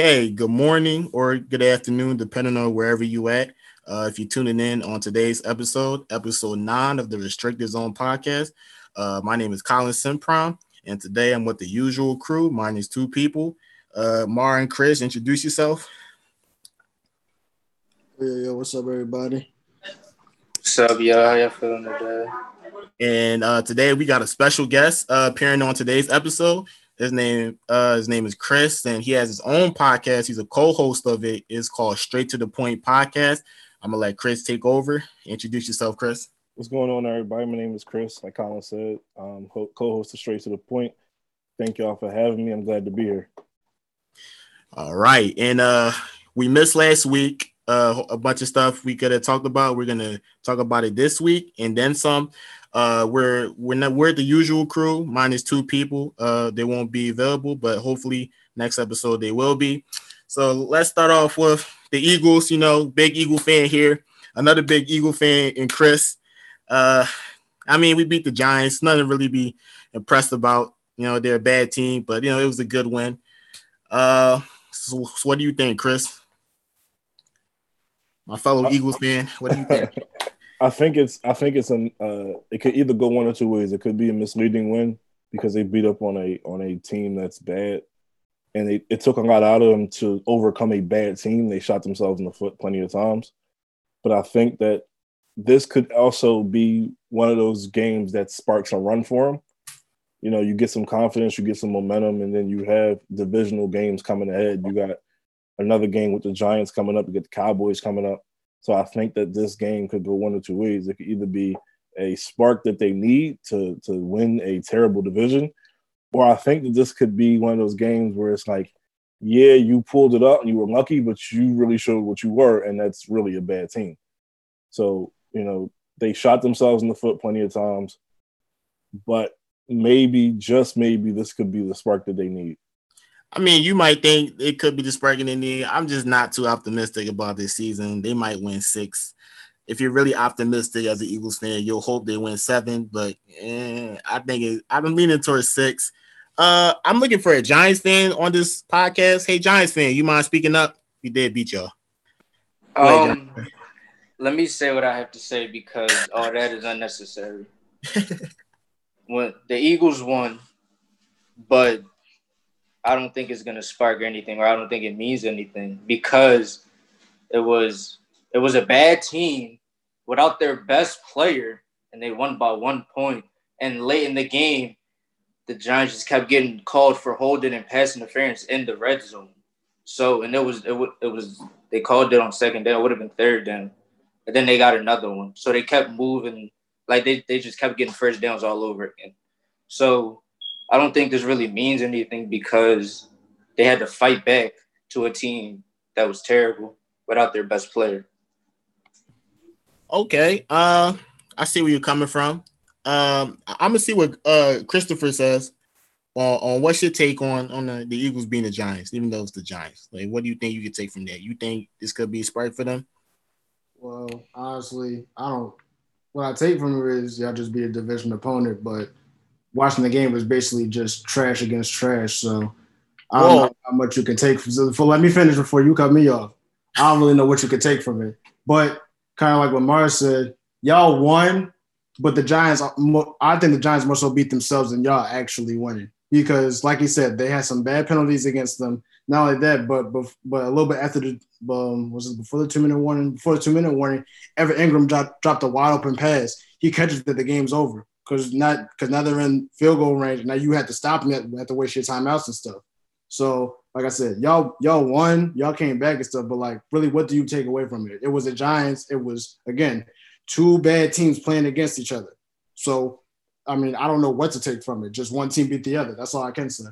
Okay, good morning or good afternoon, depending on wherever you at. Uh, if you're tuning in on today's episode, episode nine of the Restricted Zone podcast, uh, my name is Colin Simprom, and today I'm with the usual crew. Mine is two people. Uh, Mar and Chris, introduce yourself. Yeah, yeah. What's up, everybody? What's up, y'all? How y'all feeling today? And uh, today we got a special guest uh, appearing on today's episode. His name, uh, his name is Chris, and he has his own podcast. He's a co-host of it. It's called Straight to the Point Podcast. I'm gonna let Chris take over. Introduce yourself, Chris. What's going on, everybody? My name is Chris. Like Colin said, um, co-host of Straight to the Point. Thank y'all for having me. I'm glad to be here. All right, and uh, we missed last week. Uh, a bunch of stuff we could have talked about. We're gonna talk about it this week and then some. Uh, we're we're not we're the usual crew minus two people. Uh, they won't be available, but hopefully next episode they will be. So let's start off with the Eagles. You know, big Eagle fan here. Another big Eagle fan in Chris. Uh, I mean, we beat the Giants. Nothing to really be impressed about. You know, they're a bad team, but you know it was a good win. Uh, so, so what do you think, Chris? My fellow Eagles fan, what do you think? I think it's I think it's an uh, it could either go one or two ways. It could be a misleading win because they beat up on a on a team that's bad, and they, it took a lot out of them to overcome a bad team. They shot themselves in the foot plenty of times, but I think that this could also be one of those games that sparks a run for them. You know, you get some confidence, you get some momentum, and then you have divisional games coming ahead. You got another game with the Giants coming up. You get the Cowboys coming up. So I think that this game could go one or two ways. It could either be a spark that they need to to win a terrible division, or I think that this could be one of those games where it's like, yeah, you pulled it up and you were lucky, but you really showed what you were, and that's really a bad team. So you know they shot themselves in the foot plenty of times, but maybe just maybe this could be the spark that they need. I mean, you might think it could be the spark in the. I'm just not too optimistic about this season. They might win six. If you're really optimistic as an Eagles fan, you'll hope they win seven. But eh, I think it, I'm leaning towards six. Uh, I'm looking for a Giants fan on this podcast. Hey, Giants fan, you mind speaking up? We did beat y'all. Um, let me say what I have to say because all that is unnecessary. when the Eagles won, but I don't think it's gonna spark anything, or I don't think it means anything because it was it was a bad team without their best player, and they won by one point. And late in the game, the Giants just kept getting called for holding and pass interference in the red zone. So, and it was it, w- it was they called it on second down. It would have been third down, and then they got another one. So they kept moving, like they they just kept getting first downs all over again. So I don't think this really means anything because they had to fight back to a team that was terrible without their best player. Okay. Uh I see where you're coming from. Um I'm gonna see what uh Christopher says on, on what's your take on on the, the Eagles being the Giants, even though it's the Giants. Like what do you think you could take from that? You think this could be a spark for them? Well, honestly, I don't what I take from it is y'all just be a division opponent, but watching the game was basically just trash against trash. So I don't Whoa. know how much you can take from. So let me finish before you cut me off. I don't really know what you could take from it, but kind of like what Mars said, y'all won, but the Giants. I think the Giants more so beat themselves than y'all actually winning because, like he said, they had some bad penalties against them. Not only that, but but, but a little bit after the um, was it before the two minute warning? Before the two minute warning, Evan Engram dropped dropped a wide open pass. He catches that the game's over because not because now they're in field goal range. Now you had to stop them. You have to waste your timeouts and stuff. So, like I said, y'all y'all won, y'all came back and stuff. But like, really, what do you take away from it? It was the Giants. It was again two bad teams playing against each other. So, I mean, I don't know what to take from it. Just one team beat the other. That's all I can say.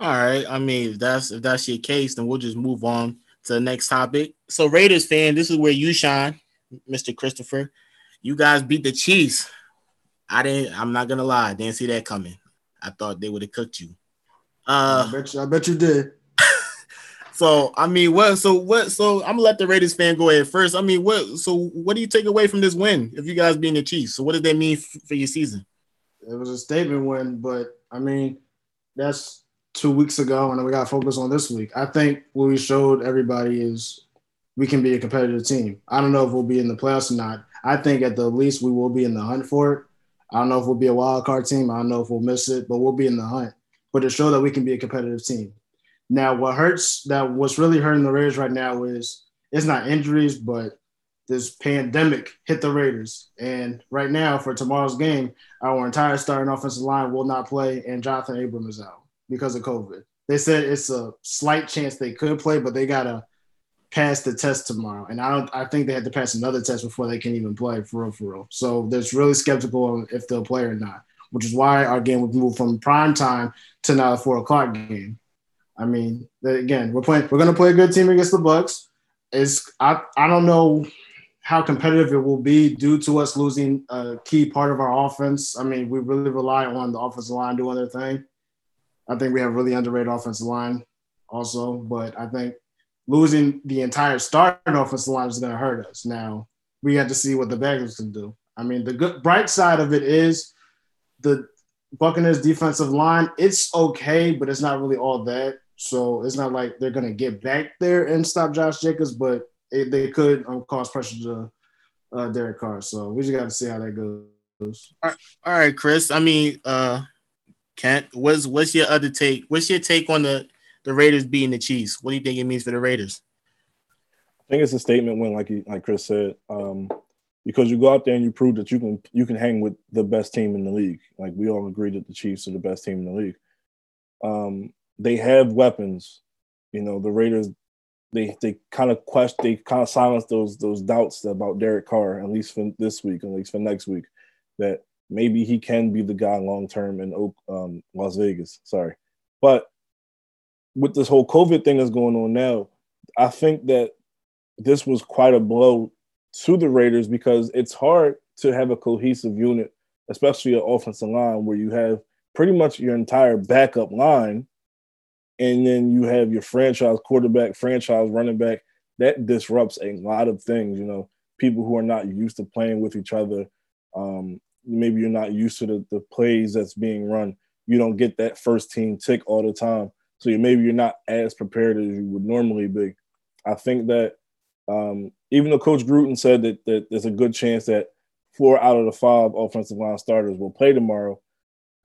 All right. I mean, if that's if that's your case, then we'll just move on to the next topic. So, Raiders fan, this is where you shine, Mr. Christopher. You guys beat the Chiefs I didn't. I'm not gonna lie. I didn't see that coming. I thought they would have cooked you. Uh, I bet you. I bet you did. so I mean, what? So what? So I'm gonna let the Raiders fan go ahead first. I mean, what? So what do you take away from this win? If you guys being the Chiefs, so what does that mean f- for your season? It was a statement win, but I mean, that's two weeks ago, and we got focused on this week. I think what we showed everybody is we can be a competitive team. I don't know if we'll be in the playoffs or not. I think at the least we will be in the hunt for it. I don't know if we'll be a wild card team. I don't know if we'll miss it, but we'll be in the hunt. But to show that we can be a competitive team. Now, what hurts that what's really hurting the Raiders right now is it's not injuries, but this pandemic hit the Raiders. And right now, for tomorrow's game, our entire starting offensive line will not play, and Johnathan Abram is out because of COVID. They said it's a slight chance they could play, but they gotta pass the test tomorrow. And I don't I think they had to pass another test before they can even play for real for real. So there's really skeptical if they'll play or not, which is why our game would move from prime time to now the four o'clock game. I mean, again, we're playing we're gonna play a good team against the Bucs. It's I I don't know how competitive it will be due to us losing a key part of our offense. I mean, we really rely on the offensive line doing their thing. I think we have really underrated offensive line also, but I think losing the entire starting offensive line is going to hurt us. Now we have to see what the Bengals can do. I mean, the good bright side of it is the Buccaneers defensive line. It's okay, but it's not really all that. So it's not like they're going to get back there and stop Josh Jacobs, but it, they could um, cause pressure to uh, Derek Carr. So we just got to see how that goes. All right, all right, Chris. I mean, uh, Kent, what's what's your other take? What's your take on the the Raiders beating the Chiefs? What do you think it means for the Raiders? I think it's a statement when, like like Chris said, um, because you go out there and you prove that you can you can hang with the best team in the league. Like we all agree that the Chiefs are the best team in the league. Um, they have weapons. You know, the Raiders they they kind of question they kind of silence those those doubts about Derek Carr at least for this week, at least for next week, that maybe he can be the guy long term in Oak, um, Las Vegas. Sorry, but with this whole COVID thing that's going on now, I think that this was quite a blow to the Raiders because it's hard to have a cohesive unit, especially an offensive line where you have pretty much your entire backup line and then you have your franchise quarterback, franchise running back. That disrupts a lot of things. You know, people who are not used to playing with each other. Um, maybe you're not used to the, the plays that's being run. You don't get that first team tick all the time. So you, maybe you're not as prepared as you would normally be. I think that um, even though Coach Gruden said that, that there's a good chance that four out of the five offensive line starters will play tomorrow,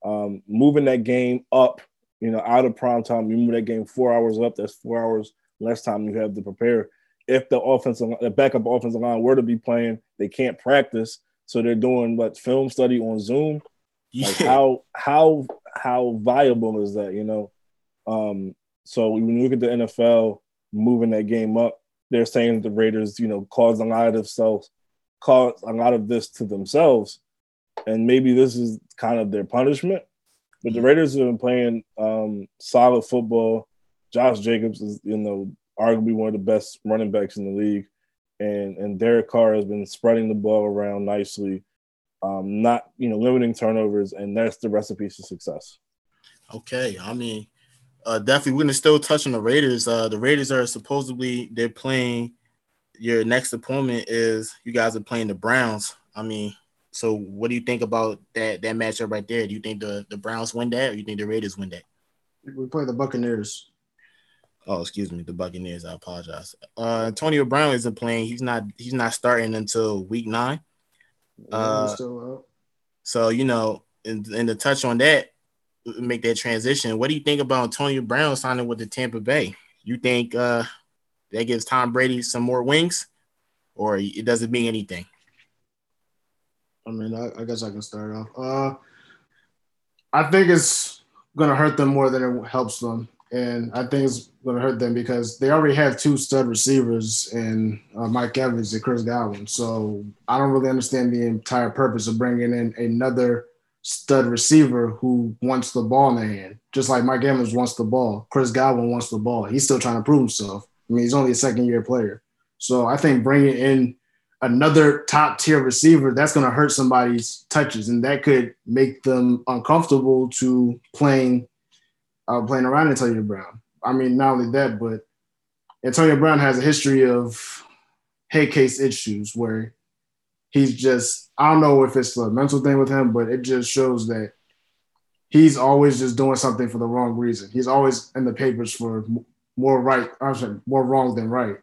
um, moving that game up – you know, out of prime time. You move that game four hours up. That's four hours less time you have to prepare. If the offensive, the backup offensive line were to be playing, they can't practice, so they're doing what film study on Zoom. Yeah. Like how how how viable is that? You know, um, so when you look at the NFL moving that game up, they're saying the Raiders, you know, caused a lot of themselves, caused a lot of this to themselves, and maybe this is kind of their punishment but the Raiders have been playing um, solid football. Josh Jacobs is, you know, arguably one of the best running backs in the league, and and Derek Carr has been spreading the ball around nicely, um, not you know limiting turnovers, and that's the recipe for success. Okay, I mean, uh, definitely we're gonna still touch on the Raiders. Uh, the Raiders are supposedly they're playing. Your next opponent is you guys are playing the Browns. I mean, so what do you think about that that matchup right there? Do you think the, the Browns win that or you think the Raiders win that? We play the Buccaneers. Oh, excuse me, the Buccaneers. I apologize. Uh Antonio Brown isn't playing. He's not he's not starting until week nine. Uh, so you know, and, and to touch on that, make that transition. What do you think about Antonio Brown signing with the Tampa Bay? You think uh that gives Tom Brady some more wings, or it doesn't mean anything? I mean, I, I guess I can start off. Uh, I think it's going to hurt them more than it helps them. And I think it's going to hurt them because they already have two stud receivers in uh, Mike Evans and Chris Godwin. So I don't really understand the entire purpose of bringing in another stud receiver who wants the ball in their hand. Just like Mike Evans wants the ball, Chris Godwin wants the ball. He's still trying to prove himself. I mean, he's only a second year player. So I think bringing in another top tier receiver, that's going to hurt somebody's touches, and that could make them uncomfortable to playing uh, playing around Antonio Brown. I mean, not only that, but Antonio Brown has a history of head case issues where he's just I don't know if it's a mental thing with him, but it just shows that he's always just doing something for the wrong reason. He's always in the papers for more right, I'm sorry, more wrong than right,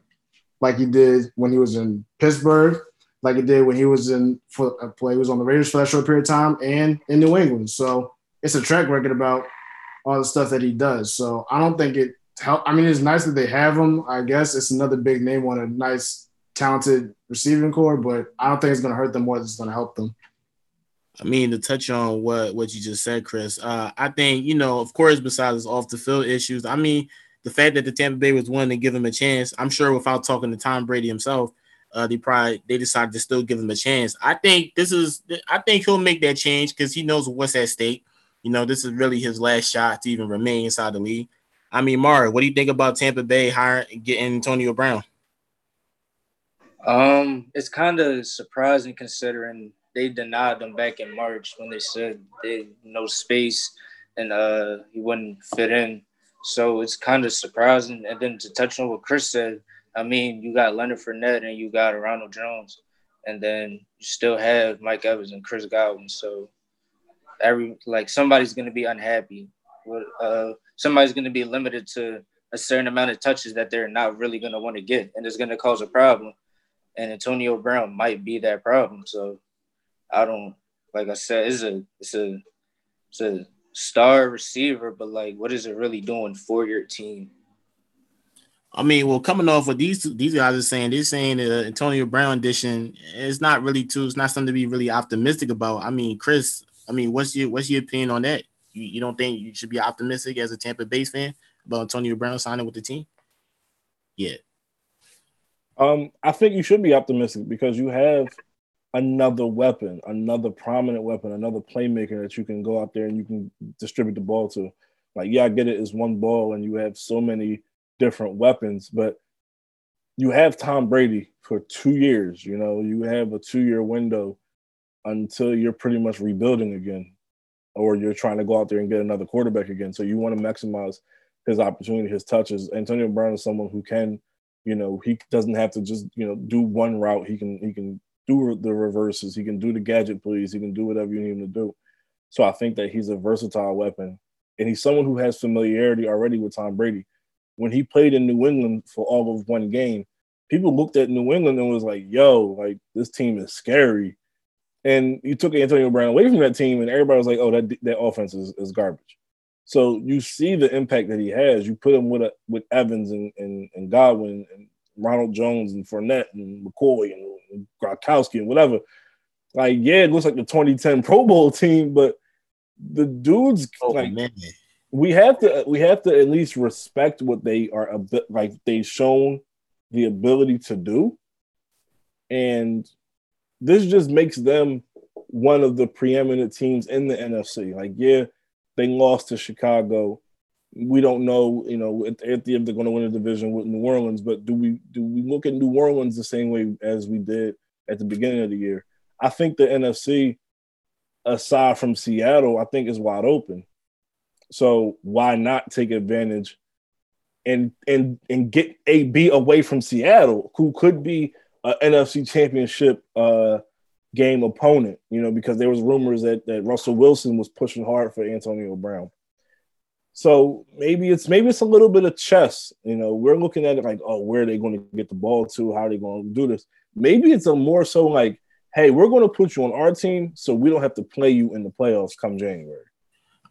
like he did when he was in Pittsburgh, like he did when he was in for uh, a play. He was on the Raiders for that short period of time, and in New England. So it's a track record about all the stuff that he does. So I don't think it help. I mean, it's nice that they have him. I guess it's another big name on a nice, talented receiving core, but I don't think it's going to hurt them more than it's going to help them. I mean, to touch on what what you just said, Chris, uh, I think you know, of course, besides off the field issues, I mean, the fact that the Tampa Bay was willing to give him a chance, I'm sure without talking to Tom Brady himself, uh, they probably they decided to still give him a chance. I think this is, I think he'll make that change because he knows what's at stake. You know, this is really his last shot to even remain inside the league. I mean, Mara, what do you think about Tampa Bay hiring getting Antonio Brown? Um, it's kind of surprising considering they denied them back in March when they said they no space and uh he wouldn't fit in. So it's kind of surprising. And then to touch on what Chris said, I mean, you got Leonard Fournette and you got Ronald Jones, and then you still have Mike Evans and Chris Godwin. So every like somebody's gonna be unhappy. Uh, somebody's gonna be limited to a certain amount of touches that they're not really gonna want to get, and it's gonna cause a problem. And Antonio Brown might be that problem. So I don't like I said, it's a it's a it's a star receiver, but like what is it really doing for your team? I mean, well, coming off what these these guys are saying, they're saying the Antonio Brown addition is not really too. It's not something to be really optimistic about. I mean, Chris, I mean, what's your what's your opinion on that? You, you don't think you should be optimistic as a Tampa Bay fan about Antonio Brown signing with the team? Yeah. Um, I think you should be optimistic because you have another weapon, another prominent weapon, another playmaker that you can go out there and you can distribute the ball to. Like, yeah, I get it, it's one ball and you have so many different weapons, but you have Tom Brady for two years. You know, you have a two year window until you're pretty much rebuilding again, or you're trying to go out there and get another quarterback again. So you want to maximize his opportunity, his touches. Antonio Brown is someone who can, you know, he doesn't have to just you know do one route. He can he can do the reverses. He can do the gadget plays. He can do whatever you need him to do. So I think that he's a versatile weapon, and he's someone who has familiarity already with Tom Brady. When he played in New England for all of one game, people looked at New England and was like, "Yo, like this team is scary." And you took Antonio Brown away from that team, and everybody was like, "Oh, that that offense is, is garbage." So you see the impact that he has. You put him with a, with Evans and, and, and Godwin and Ronald Jones and Fournette and McCoy and, and Gronkowski and whatever. Like, yeah, it looks like the 2010 Pro Bowl team, but the dudes oh, like man. we have to we have to at least respect what they are a bit like they've shown the ability to do. And this just makes them one of the preeminent teams in the NFC. Like, yeah, they lost to Chicago we don't know, you know, at, the end they're going to win a division with New Orleans. But do we do we look at New Orleans the same way as we did at the beginning of the year? I think the NFC, aside from Seattle, I think is wide open. So why not take advantage and and and get AB away from Seattle, who could be an NFC Championship uh, game opponent? You know, because there was rumors that that Russell Wilson was pushing hard for Antonio Brown. So maybe it's maybe it's a little bit of chess. You know, we're looking at it like, oh, where are they going to get the ball to? How are they going to do this? Maybe it's a more so like, hey, we're going to put you on our team so we don't have to play you in the playoffs come January.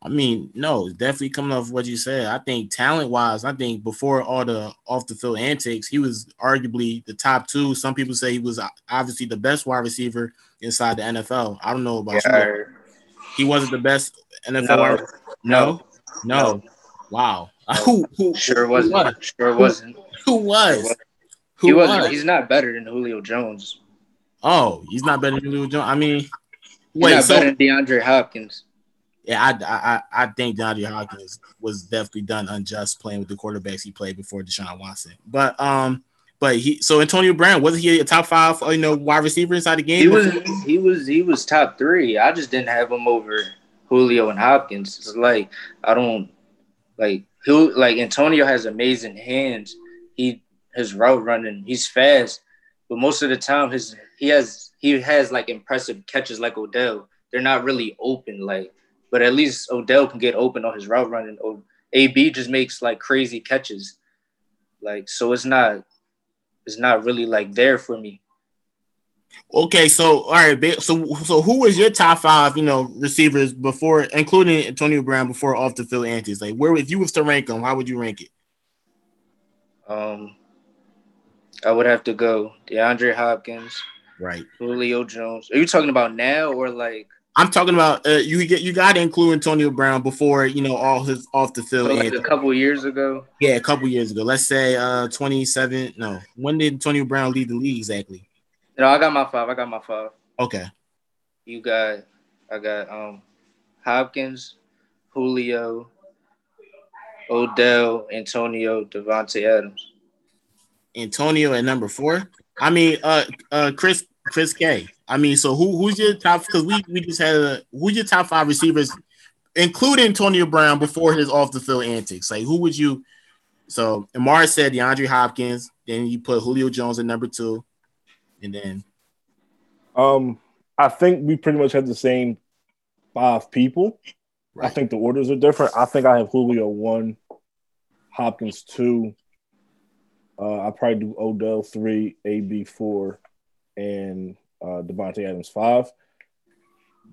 I mean, no, definitely coming off what you said. I think talent wise, I think before all the off the field antics, he was arguably the top two. Some people say he was uh, obviously the best wide receiver inside the NFL. I don't know about yeah. you. He wasn't the best NFL. No. no. No. Wow. who, who, sure wasn't. Who was? Sure wasn't. Who was? Who he wasn't. Was? He's not better than Julio Jones. Oh, he's not better than Julio Jones. I mean, he's wait, not so, better than DeAndre Hopkins. Yeah, I, I I think DeAndre Hopkins was definitely done unjust playing with the quarterbacks he played before Deshaun Watson. But um, but he so Antonio Brown wasn't he a top five you know wide receiver inside the game? He was he was he was top three. I just didn't have him over Julio and Hopkins. It's like I don't like who like Antonio has amazing hands. He his route running, he's fast, but most of the time his he has he has like impressive catches like Odell. They're not really open like but at least Odell can get open on his route running. Or AB just makes like crazy catches, like so it's not it's not really like there for me. Okay, so all right, so so who was your top five, you know, receivers before, including Antonio Brown before off the field antics? Like, where if you was to rank them, how would you rank it? Um, I would have to go DeAndre Hopkins, right? Julio Jones. Are you talking about now or like? I'm talking about uh, you get you got to include Antonio Brown before you know all his off the field. So like a couple years ago. Yeah, a couple years ago. Let's say uh 27. No, when did Antonio Brown lead the league exactly? No, I got my five. I got my five. Okay. You got, I got um, Hopkins, Julio, Odell, Antonio, Davante Adams. Antonio at number four. I mean, uh, uh, Chris, Chris K. I mean, so who who's your top? Because we we just had a who's your top five receivers, including Antonio Brown before his off the field antics. Like, who would you? So Amar said DeAndre Hopkins. Then you put Julio Jones at number two and then um I think we pretty much have the same five people. Right. I think the orders are different. I think I have Julio one, Hopkins two. Uh, I probably do Odell three, AB four, and uh, Davante Adams five.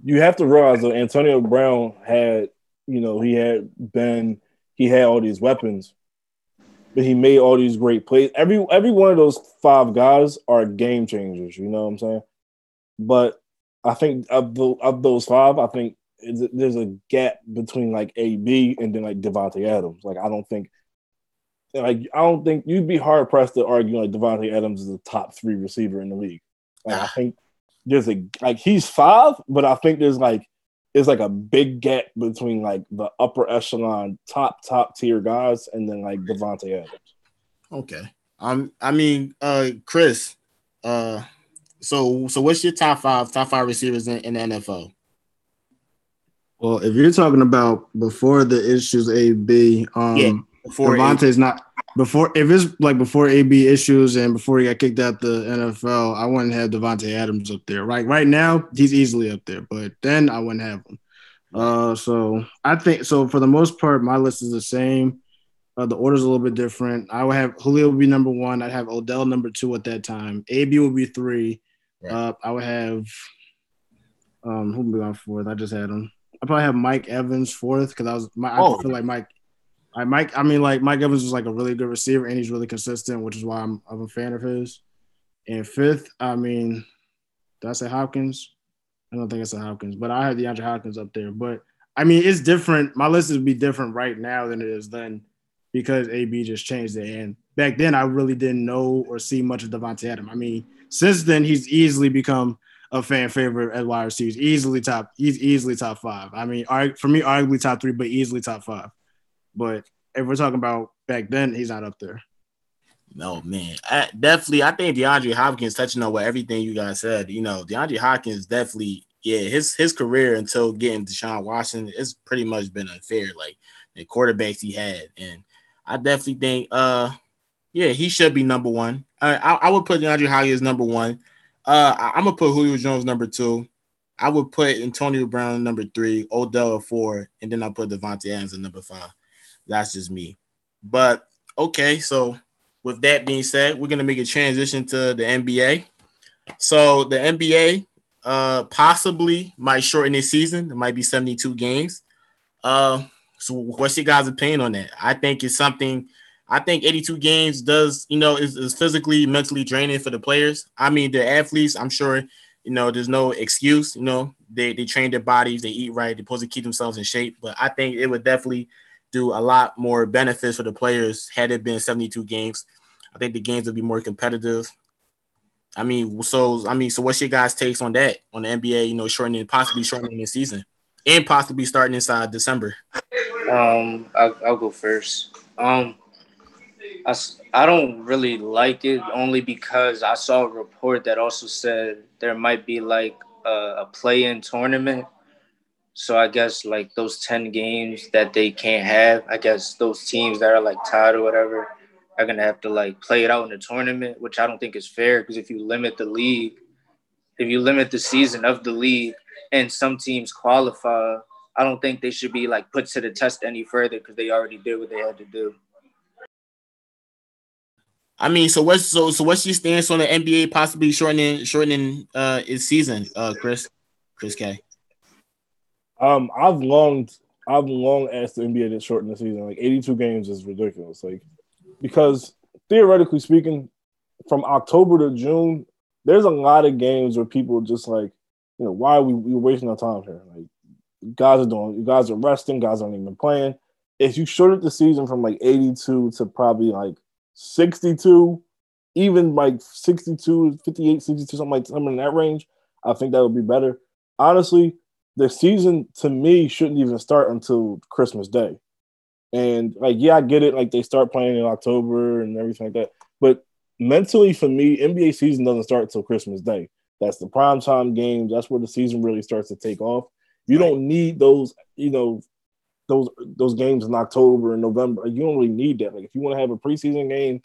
You have to realize that Antonio Brown had, you know, he had been, he had all these weapons, but he made all these great plays. Every every one of those five guys are game changers. You know what I'm saying? But I think of the of those five, I think there's a gap between like AB and then like Davante Adams. Like I don't think, like I don't think you'd be hard pressed to argue like Davante Adams is a top three receiver in the league. Like I think there's a like he's five, but I think there's like it's like a big gap between like the upper echelon top top tier guys and then like Davante Adams. Okay. Um I mean uh Chris, uh so so what's your top five top five receivers in, in the NFL? Well, if you're talking about before the issues AB, um yeah, before Davante's not before if it's like before AB issues and before he got kicked out the NFL, I wouldn't have Davante Adams up there. Right, right now he's easily up there, but then I wouldn't have him. Uh, so I think so. For the most part, my list is the same. Uh, the order's a little bit different. I would have Julio would be number one. I'd have Odell number two at that time. AB would be three. Right. Uh, I would have um who would be on fourth? I just had him. I probably have Mike Evans fourth because I was my, oh. I feel like Mike I Mike, I mean, like Mike Evans is like a really good receiver and he's really consistent, which is why I'm, I'm a fan of his. And fifth, I mean, did I say Hopkins? I don't think it's a Hopkins, but I have DeAndre Hopkins up there. But I mean, it's different. My list would be different right now than it is then because AB just changed it. And back then, I really didn't know or see much of Davante Adams. I mean, since then, he's easily become a fan favorite at wide receivers. Easily top. He's easily top five. I mean, for me, arguably top three, but easily top five. But if we're talking about back then, he's not up there. No man, I, definitely. I think DeAndre Hopkins touching on what everything you guys said. You know, DeAndre Hopkins definitely, yeah, his his career until getting Deshaun Watson, it's pretty much been unfair. Like the quarterbacks he had, and I definitely think, uh, yeah, he should be number one. I I, I would put DeAndre Hopkins number one. Uh, I, am gonna put Julio Jones number two. I would put Antonio Brown number three, Odell four, and then I put Davante Adams at number five. That's just me. But okay, so with that being said, we're gonna make a transition to the NBA. So the NBA uh possibly might shorten this season. It might be 72 games. Uh so what's your guys' opinion on that? I think it's something I think 82 games does, you know, is, is physically, mentally draining for the players. I mean, the athletes, I'm sure, you know, there's no excuse, you know, they, they train their bodies, they eat right, they're supposed to keep themselves in shape. But I think it would definitely do a lot more benefits for the players had it been 72 games. I think the games would be more competitive. I mean, so I mean, so what's your guys' takes on that on the NBA? You know, shortening, possibly shortening the season, and possibly starting inside December. Um, I'll, I'll go first. Um, I, I don't really like it only because I saw a report that also said there might be like a, a play-in tournament so I guess like those 10 games that they can't have, I guess those teams that are like tied or whatever are gonna have to like play it out in the tournament, which I don't think is fair because if you limit the league, if you limit the season of the league and some teams qualify, I don't think they should be like put to the test any further because they already did what they had to do. I mean, so what's so so what's your stance on the NBA possibly shortening shortening uh its season, uh Chris? Chris K. Um, I've long I've long asked the NBA to shorten the season. Like 82 games is ridiculous. Like because theoretically speaking, from October to June, there's a lot of games where people just like, you know, why are we we wasting our time here? Like guys are doing guys are resting, guys aren't even playing. If you shorted the season from like 82 to probably like 62, even like 62, 58, 62, something like something in that range, I think that would be better. Honestly, the season to me shouldn't even start until Christmas Day. And like, yeah, I get it. Like they start playing in October and everything like that. But mentally, for me, NBA season doesn't start until Christmas Day. That's the prime time games. That's where the season really starts to take off. You right. don't need those, you know, those those games in October and November. You don't really need that. Like if you want to have a preseason game,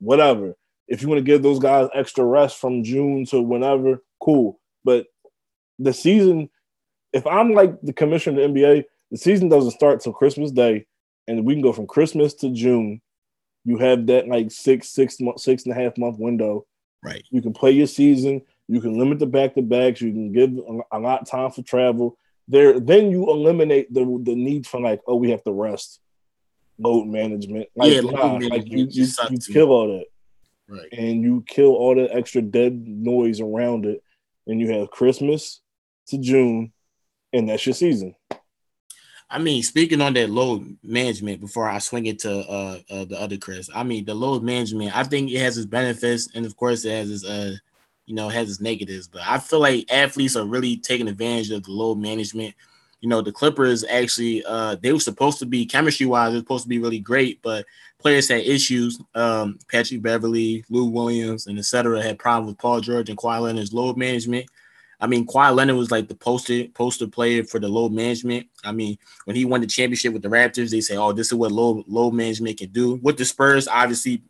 whatever. If you want to give those guys extra rest from June to whenever, cool. But the season, if I'm like the commissioner of the NBA, the season doesn't start till Christmas Day, and we can go from Christmas to June. You have that like six, six month, six and a half month window. Right. You can play your season. You can limit the back to backs. You can give a lot of time for travel there then you eliminate the the need for like oh we have to rest load management like, yeah, nah, like you, you, you kill all that right and you kill all the extra dead noise around it and you have christmas to june and that's your season I mean, speaking on that load management, before I swing it to uh, uh, the other Chris, I mean the load management. I think it has its benefits, and of course, it has its uh, you know, has its negatives. But I feel like athletes are really taking advantage of the load management. You know, the Clippers actually uh they were supposed to be chemistry wise, they're supposed to be really great, but players had issues. Um, Patrick Beverley, Lou Williams, and etc. had problems with Paul George and Kawhi Leonard's load management. I mean, Kawhi Leonard was like the poster poster player for the load management. I mean, when he won the championship with the Raptors, they say, "Oh, this is what load load management can do." With the Spurs, obviously,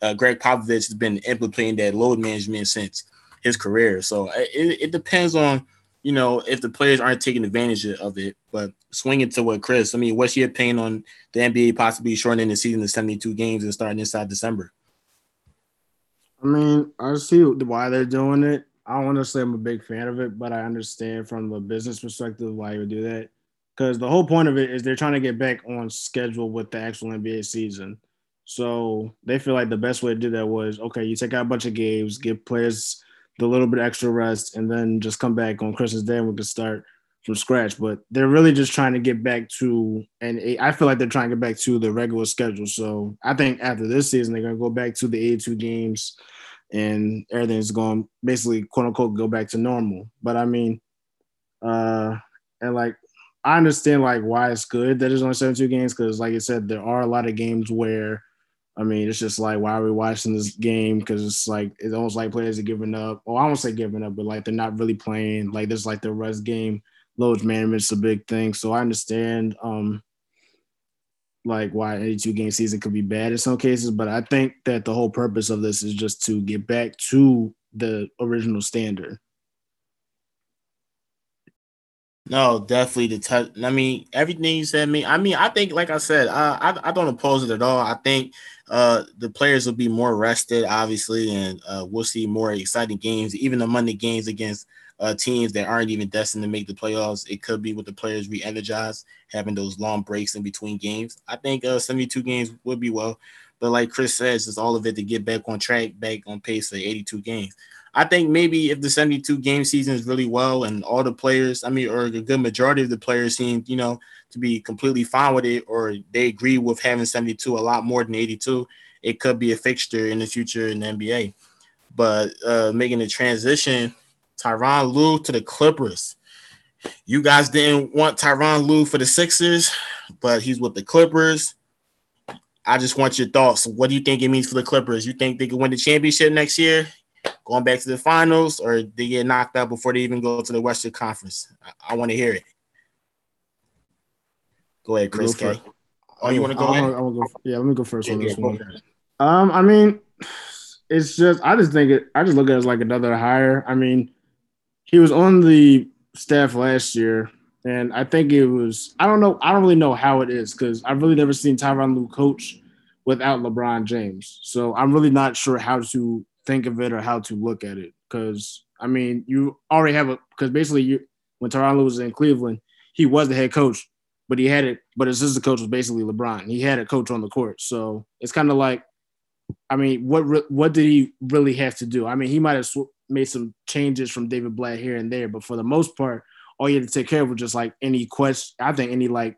uh, Gregg Popovich has been implementing that load management since his career. So it, it depends on you know if the players aren't taking advantage of it. But swinging to what Chris, I mean, what's your opinion on the NBA possibly shortening the season to 72 games and starting inside December? I mean, I see why they're doing it. I say I'm a big fan of it, but I understand from a business perspective why you would do that. Because the whole point of it is they're trying to get back on schedule with the actual NBA season. So they feel like the best way to do that was okay, you take out a bunch of games, give players the little bit extra rest, and then just come back on Christmas Day and we can start from scratch. But they're really just trying to get back to, and I feel like they're trying to get back to the regular schedule. So I think after this season, they're going to go back to the 82 games and everything's going basically, quote unquote, go back to normal. But I mean, uh, and like, I understand like why it's good that it's only 72 games because, like I said, there are a lot of games where I mean, it's just like, why are we watching this game? Because it's like, it's almost like players are giving up. Well, I won't say giving up, but like they're not really playing. Like, there's like the rest game, load management's a big thing. So I understand, um, like why 82 game season could be bad in some cases, but I think that the whole purpose of this is just to get back to the original standard. No, definitely the touch. I mean, everything you said. Me, I mean, I think, like I said, I, I, I don't oppose it at all. I think uh, the players will be more rested, obviously, and uh, we'll see more exciting games, even the Monday games against uh, teams that aren't even destined to make the playoffs. It could be with the players re-energized, having those long breaks in between games. I think uh, 72 games would be well, but like Chris says, it's all of it to get back on track, back on pace for 82 games. I think maybe if the 72 game season is really well and all the players, I mean, or a good majority of the players seem, you know, to be completely fine with it, or they agree with having 72 a lot more than 82, it could be a fixture in the future in the NBA. But uh, making the transition, Tyronn Lue to the Clippers. You guys didn't want Tyronn Lue for the Sixers, but he's with the Clippers. I just want your thoughts. What do you think it means for the Clippers? You think they can win the championship next year? going back to the finals, or they get knocked out before they even go to the Western Conference? I, I want to hear it. Go ahead, Chris go K. Oh, you want to go i ahead? go, yeah, let me go first yeah, on this one. Um, I mean, it's just I just think it. I just look at it as like another hire. I mean, he was on the staff last year, And I think it was, I don't know, I don't really know how it is because I've really never seen Tyronn Lue coach without LeBron James. So I'm really not sure how to think of it or how to look at it. Because, I mean, you already have a, because basically, you, when Tyronn Lue was in Cleveland, he was the head coach, but he had it, but his assistant coach was basically LeBron. He had a coach on the court. So it's kind of like, I mean, what what did he really have to do? I mean, he might have sw- made some changes from David Blatt here and there, but for the most part, all you had to take care of was just like any question. I think any like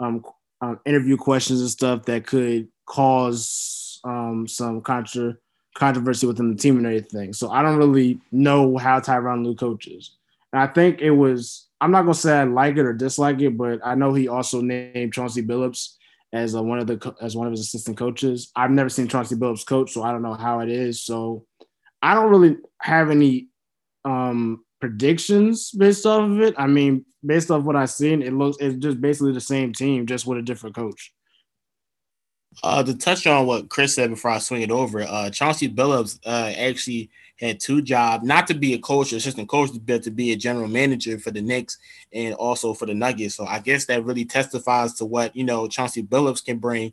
um, um interview questions and stuff that could cause um some contra- controversy within the team and everything. So I don't really know how Tyronn Lue coaches. And I think it was I'm not gonna say I like it or dislike it, but I know he also named Chauncey Billups as a, one of the as one of his assistant coaches. I've never seen Chauncey Billups coach, so I don't know how it is. So I don't really have any um, predictions based off of it. I mean, based off what I've seen, it looks it's just basically the same team, just with a different coach. Uh, to touch on what Chris said before I swing it over, uh, Chauncey Billups uh, actually had two jobs, not to be a coach or assistant coach, but to be a general manager for the Knicks and also for the Nuggets. So I guess that really testifies to what you know Chauncey Billups can bring.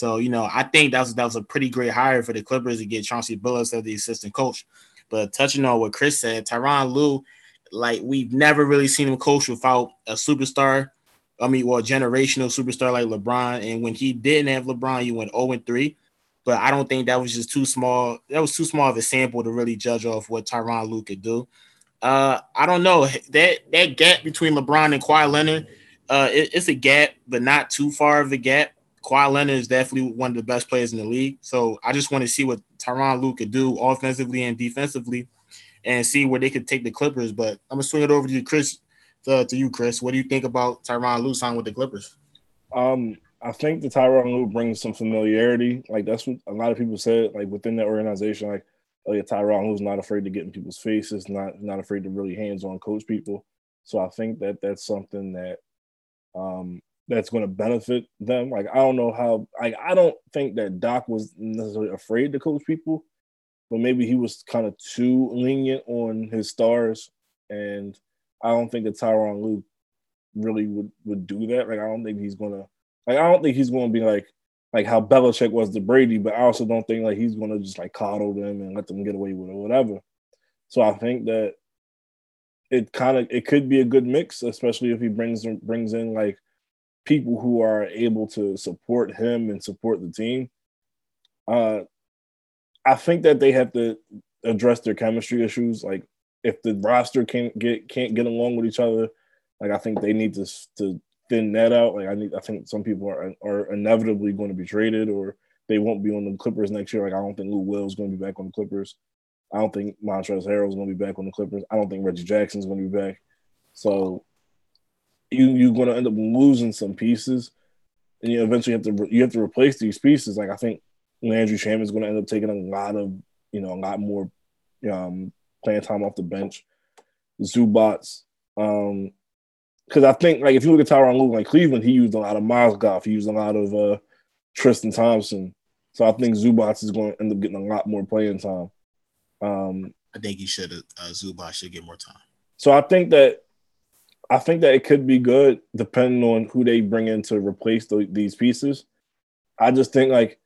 So you know, I think that was that was a pretty great hire for the Clippers to get Chauncey Billups as the assistant coach. But touching on what Chris said, Tyronn Lue, like we've never really seen him coach without a superstar. I mean, well, generational superstar like LeBron. And when he didn't have LeBron, he went 0 3 but I don't think that was just too small. That was too small of a sample to really judge off what Tyronn Lue could do. Uh, I don't know that that gap between LeBron and Kawhi Leonard. Uh, it, it's a gap, but not too far of a gap. Kawhi Leonard is definitely one of the best players in the league. So I just want to see what Tyronn Lue could do offensively and defensively, and see where they could take the Clippers. But I'm gonna swing it over to you, Chris. To, to you, Chris. What do you think about Tyronn Lue signing with the Clippers? Um, I think the Tyronn Lue brings some familiarity. Like that's what a lot of people said. Like within the organization, like oh yeah, Tyronn Lue's not afraid to get in people's faces, not not afraid to really hands on coach people. So I think that that's something that um that's going to benefit them. Like I don't know how. Like I don't think that Doc was necessarily afraid to coach people, but maybe he was kind of too lenient on his stars, and I don't think that Tyronn Lue really would would do that. Like I don't think he's gonna like I don't think he's to be like like how Belichick was to Brady, but I also don't think like he's to just like coddle them and let them get away with it or whatever. So I think that it kind of it could be a good mix, especially if he brings brings in like people who are able to support him and support the team. Uh, I think that they have to address their chemistry issues. Like if the roster can't get can't get along with each other, like I think they need to to thin that out. Like I need, I think some people are are inevitably going to be traded or they won't be on the Clippers next year. Like I don't think Lou Will is going to be back on the Clippers. I don't think Montrezl Harrell is going to be back on the Clippers. I don't think Reggie Jackson is going to be back. So you you're going to end up losing some pieces, and you eventually have to you have to replace these pieces. Like I think Landry Shamet is going to end up taking a lot of you know a lot more um, playing time off the bench. Zubac, um, because I think like if you look at Tyronn Lue, like Cleveland, he used a lot of Mozgov, he used a lot of uh, Tristan Thompson. So I think Zubac is going to end up getting a lot more playing time. Um, I think he should. Uh, Zubac should get more time. So I think that I think that it could be good depending on who they bring in to replace the, these pieces. I just think like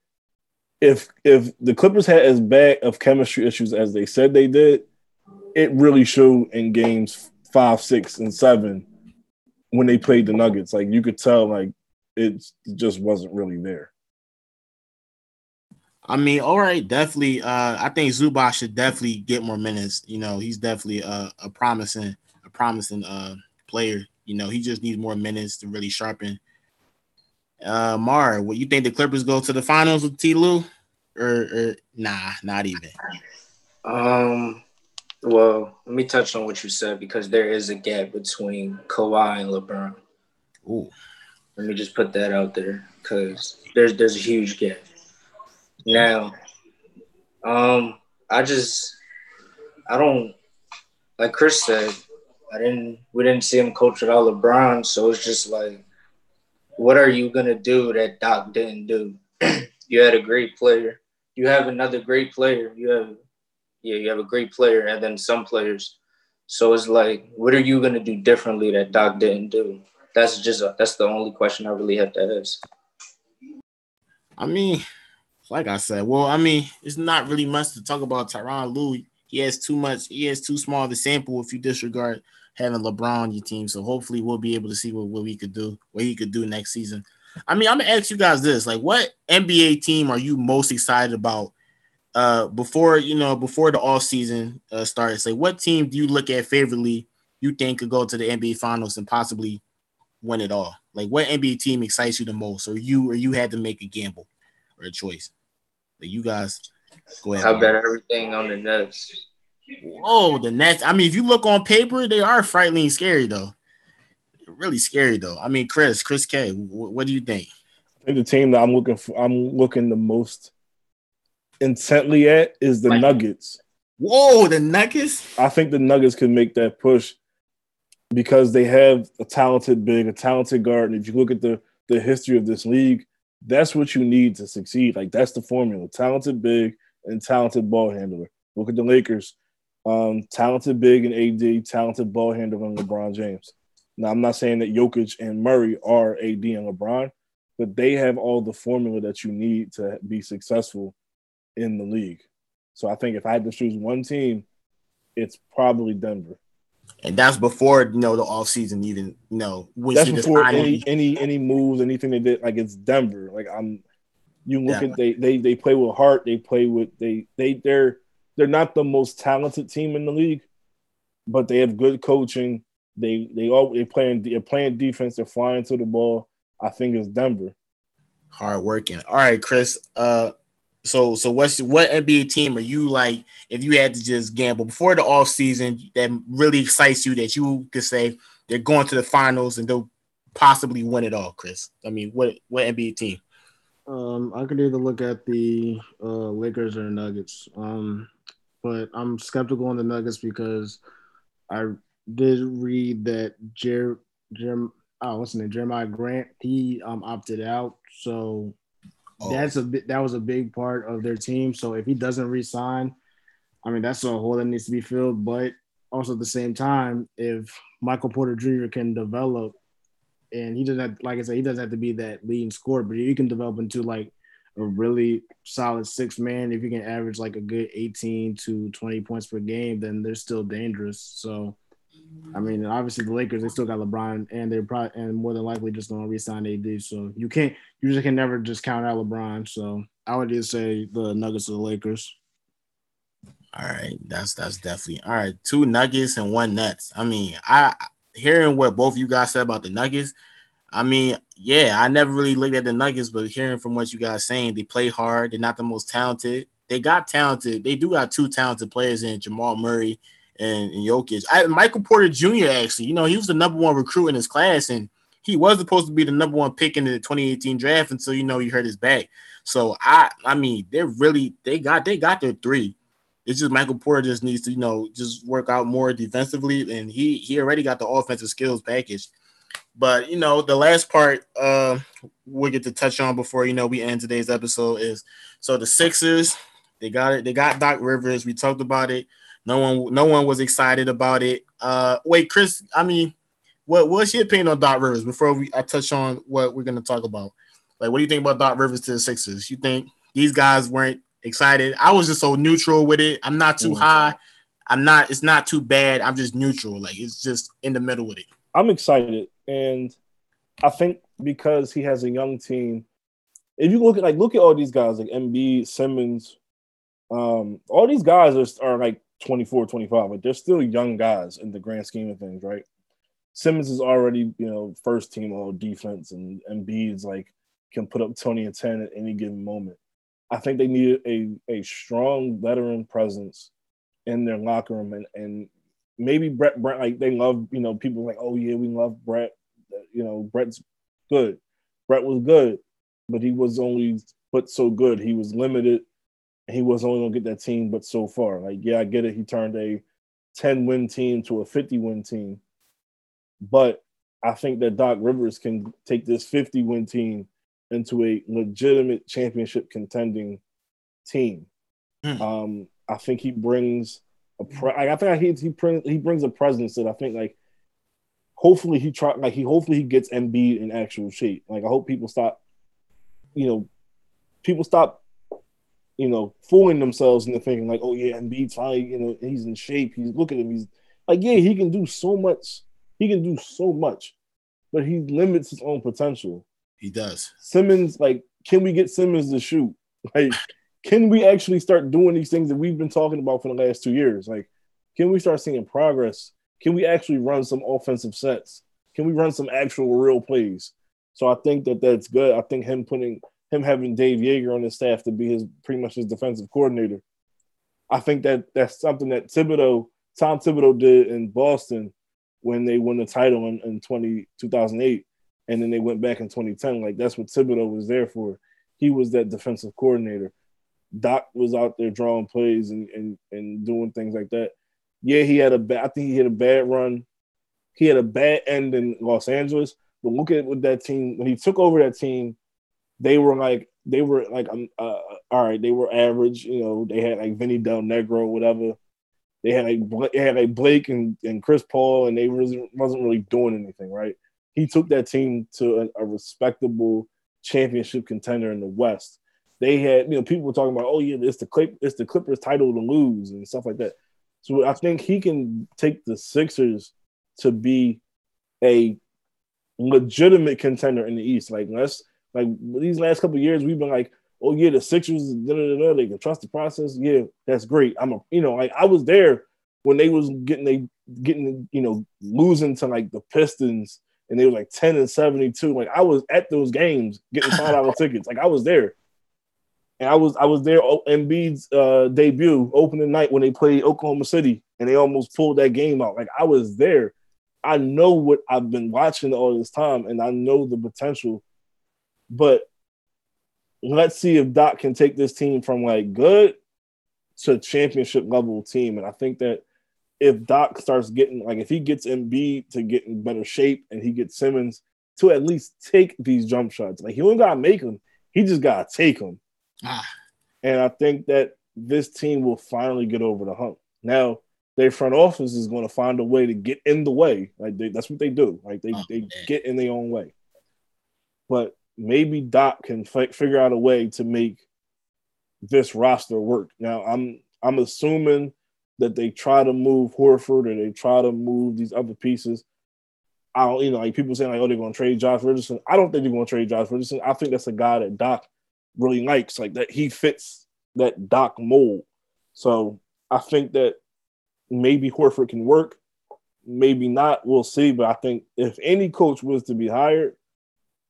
if if the Clippers had as bad of chemistry issues as they said they did, it really showed in games five, six, and seven when they played the Nuggets. Like you could tell, like it just wasn't really there. I mean, all right, definitely. Uh, I think Zubac should definitely get more minutes. You know, he's definitely a, a promising, a promising uh, player. You know, he just needs more minutes to really sharpen. Uh, Mar, what you think the Clippers go to the finals with T. Lue, or, or nah, not even. Um, well, let me touch on what you said because there is a gap between Kawhi and LeBron. Ooh. Let me just put that out there because there's there's a huge gap. Now, um, I just I don't like Chris said, I didn't we didn't see him coach without LeBron, so it's just like, what are you gonna do that Doc didn't do? you had a great player. You have another great player. You have yeah, you have a great player, and then some players So it's like, what are you gonna do differently that Doc didn't do? That's just a, that's the only question I really have to ask. I mean, like I said, well, I mean, it's not really much to talk about Tyronn Lue. He has too much, he has too small of a sample if you disregard having LeBron on your team. So hopefully we'll be able to see what, what we could do, what he could do next season. I mean, I'm gonna ask you guys this: like, what NBA team are you most excited about? Uh, before you know, before the off season uh, starts, like, what team do you look at favorably? You think could go to the NBA Finals and possibly win it all? Like, what NBA team excites you the most, or you, or you had to make a gamble or a choice? Like, you guys go ahead. How about everything on the Nets? Whoa, the Nets. I mean, if you look on paper, they are frightening scary though really scary though. I mean, Chris, Chris K, what do you think? I think the team that I'm looking for, I'm looking the most intently at is the like, Nuggets. Whoa, the Nuggets! I think the Nuggets can make that push because they have a talented big, a talented guard. And if you look at the the history of this league, that's what you need to succeed. Like that's the formula: talented big and talented ball handler. Look at the Lakers. Um, talented big and AD, talented ball handler and LeBron James. Now, I'm not saying that Jokic and Murray are AD and LeBron, but they have all the formula that you need to be successful in the league. So I think if I had to choose one team, it's probably Denver. And that's before you know the offseason even you know that's before any any any moves, anything they did. Like it's Denver. Like I'm you look at they they they play with heart, they play with they they they're they're not the most talented team in the league, but they have good coaching they they all they playing they're playing defense. They're flying to the ball. I think it's Denver. Hard working. All right, Chris. Uh, so so what's what NBA team are you like? If you had to just gamble before the off season, that really excites you that you could say they're going to the finals and they'll possibly win it all, Chris. I mean, what what NBA team? Um, I could either look at the uh, Lakers or Nuggets. Um, but I'm skeptical on the Nuggets because I did read that Jer, Jer oh, what's his name? Jeremiah Grant, he um opted out. So oh. that's a bit that was a big part of their team. So if he doesn't resign, I mean that's a hole that needs to be filled. But also at the same time, if Michael Porter Jr. can develop and he doesn't have, like I said, he doesn't have to be that leading scorer, but he can develop into like a really solid six man. If you can average like a good 18 to 20 points per game, then they're still dangerous. So I mean, obviously the Lakers they still got LeBron, and they're probably and more than likely just going to resign AD. So you can't you just can never just count out LeBron. So I would just say the Nuggets or the Lakers. All right, that's that's definitely all right. Two Nuggets and one Nets. I mean, I hearing what both you guys said about the Nuggets. I mean, yeah, I never really looked at the Nuggets, but hearing from what you guys saying, they play hard. They're not the most talented. They got talented. They do got two talented players in Jamal Murray and, and Jokic. I, Michael Porter Jr. actually, you know, he was the number one recruit in his class, and he was supposed to be the number one pick in the 2018 draft until you know he hurt his back. So I, I mean, they're really they got they got their three. It's just Michael Porter just needs to you know just work out more defensively, and he he already got the offensive skills package. But you know, the last part uh we'll get to touch on before you know we end today's episode is so the Sixers they got it. They got Doc Rivers. We talked about it. No one, no one was excited about it. Uh, wait, Chris. I mean, what what's your opinion on Doc Rivers before we I touch on what we're gonna talk about? Like, what do you think about Doc Rivers to the Sixers? You think these guys weren't excited? I was just so neutral with it. I'm not too mm-hmm. high. I'm not. It's not too bad. I'm just neutral. Like it's just in the middle with it. I'm excited, and I think because he has a young team. If you look at like look at all these guys like Embiid, Simmons, um, all these guys are, are like 24, 25. Like they're still young guys in the grand scheme of things, right? Simmons is already, you know, first team all defense, and Embiid's like can put up 20 and 10 at any given moment. I think they need a, a strong veteran presence in their locker room and, and maybe Brett Brett like they love, you know, people like, oh yeah, we love Brett. You know, Brett's good. Brett was good, but he was only but so good. He was limited he was only gonna get that team, but so far, like yeah, I get it. He turned a 10 win team to a 50 win team, but I think that Doc Rivers can take this 50 win team into a legitimate championship contending team. Mm. Um, I think he brings a pre- I think he he he brings a presence that I think like hopefully he try like he hopefully he gets Embiid in actual shape. Like I hope people stop, you know, people stop, you know, fooling themselves into thinking like, oh yeah, Embiid's fine, you know, he's in shape. He's look at him. He's like, yeah, he can do so much. He can do so much, but he limits his own potential. He does. Simmons, like, can we get Simmons to shoot? Like, can we actually start doing these things that we've been talking about for the last two years? Like, can we start seeing progress? Can we actually run some offensive sets? Can we run some actual real plays? So I think that that's good. I think him putting him having Dave Joerger on his staff to be his pretty much his defensive coordinator. I think that that's something that Thibodeau, Tom Thibodeau did in Boston when they won the title in, in 20, 2008. And then they went back in 2010. Like that's what Thibodeau was there for. He was that defensive coordinator. Doc was out there drawing plays and, and, and doing things like that. Yeah, he had a bad, I think he had a bad run. He had a bad end in Los Angeles. But look at what that team, when he took over that team, they were like, they were like, um, uh, all right, they were average. You know, they had like Vinny Del Negro, whatever. They had like they had like Blake and, and Chris Paul, and they really wasn't really doing anything, right? He took that team to a, a respectable championship contender in the West. They had, you know, people were talking about, oh yeah, it's the Clip, it's the Clippers title to lose and stuff like that. So I think he can take the Sixers to be a legitimate contender in the East. Like let's like these last couple years, we've been like, oh yeah, the Sixers, da, da, da, they can trust the process. Yeah, that's great. I'm a, you know, like I was there when they was getting they getting you know losing to like the Pistons and they were like 10 and 72. Like I was at those games getting five dollar tickets. Like I was there. And I was I was there Embiid's uh, debut opening night when they played Oklahoma City and they almost pulled that game out. Like I was there. I know what I've been watching all this time and I know the potential. But let's see if Doc can take this team from like good to championship level team. And I think that if Doc starts getting like if he gets Embiid to get in better shape and he gets Simmons to at least take these jump shots, like he don't gotta make them, he just gotta take them. Ah. And I think that this team will finally get over the hump. Now, their front office is going to find a way to get in the way. Like they, that's what they do. Like they, oh, they man. get in their own way. But maybe Doc can figure out a way to make this roster work. Now, I'm I'm assuming that they try to move Horford or they try to move these other pieces. I don't, you know, like people saying like, oh, they're going to trade Josh Richardson. I don't think they're going to trade Josh Richardson. I think that's a guy that Doc really likes, like that he fits that Doc mold. So I think that maybe Horford can work, maybe not. We'll see. But I think if any coach was to be hired,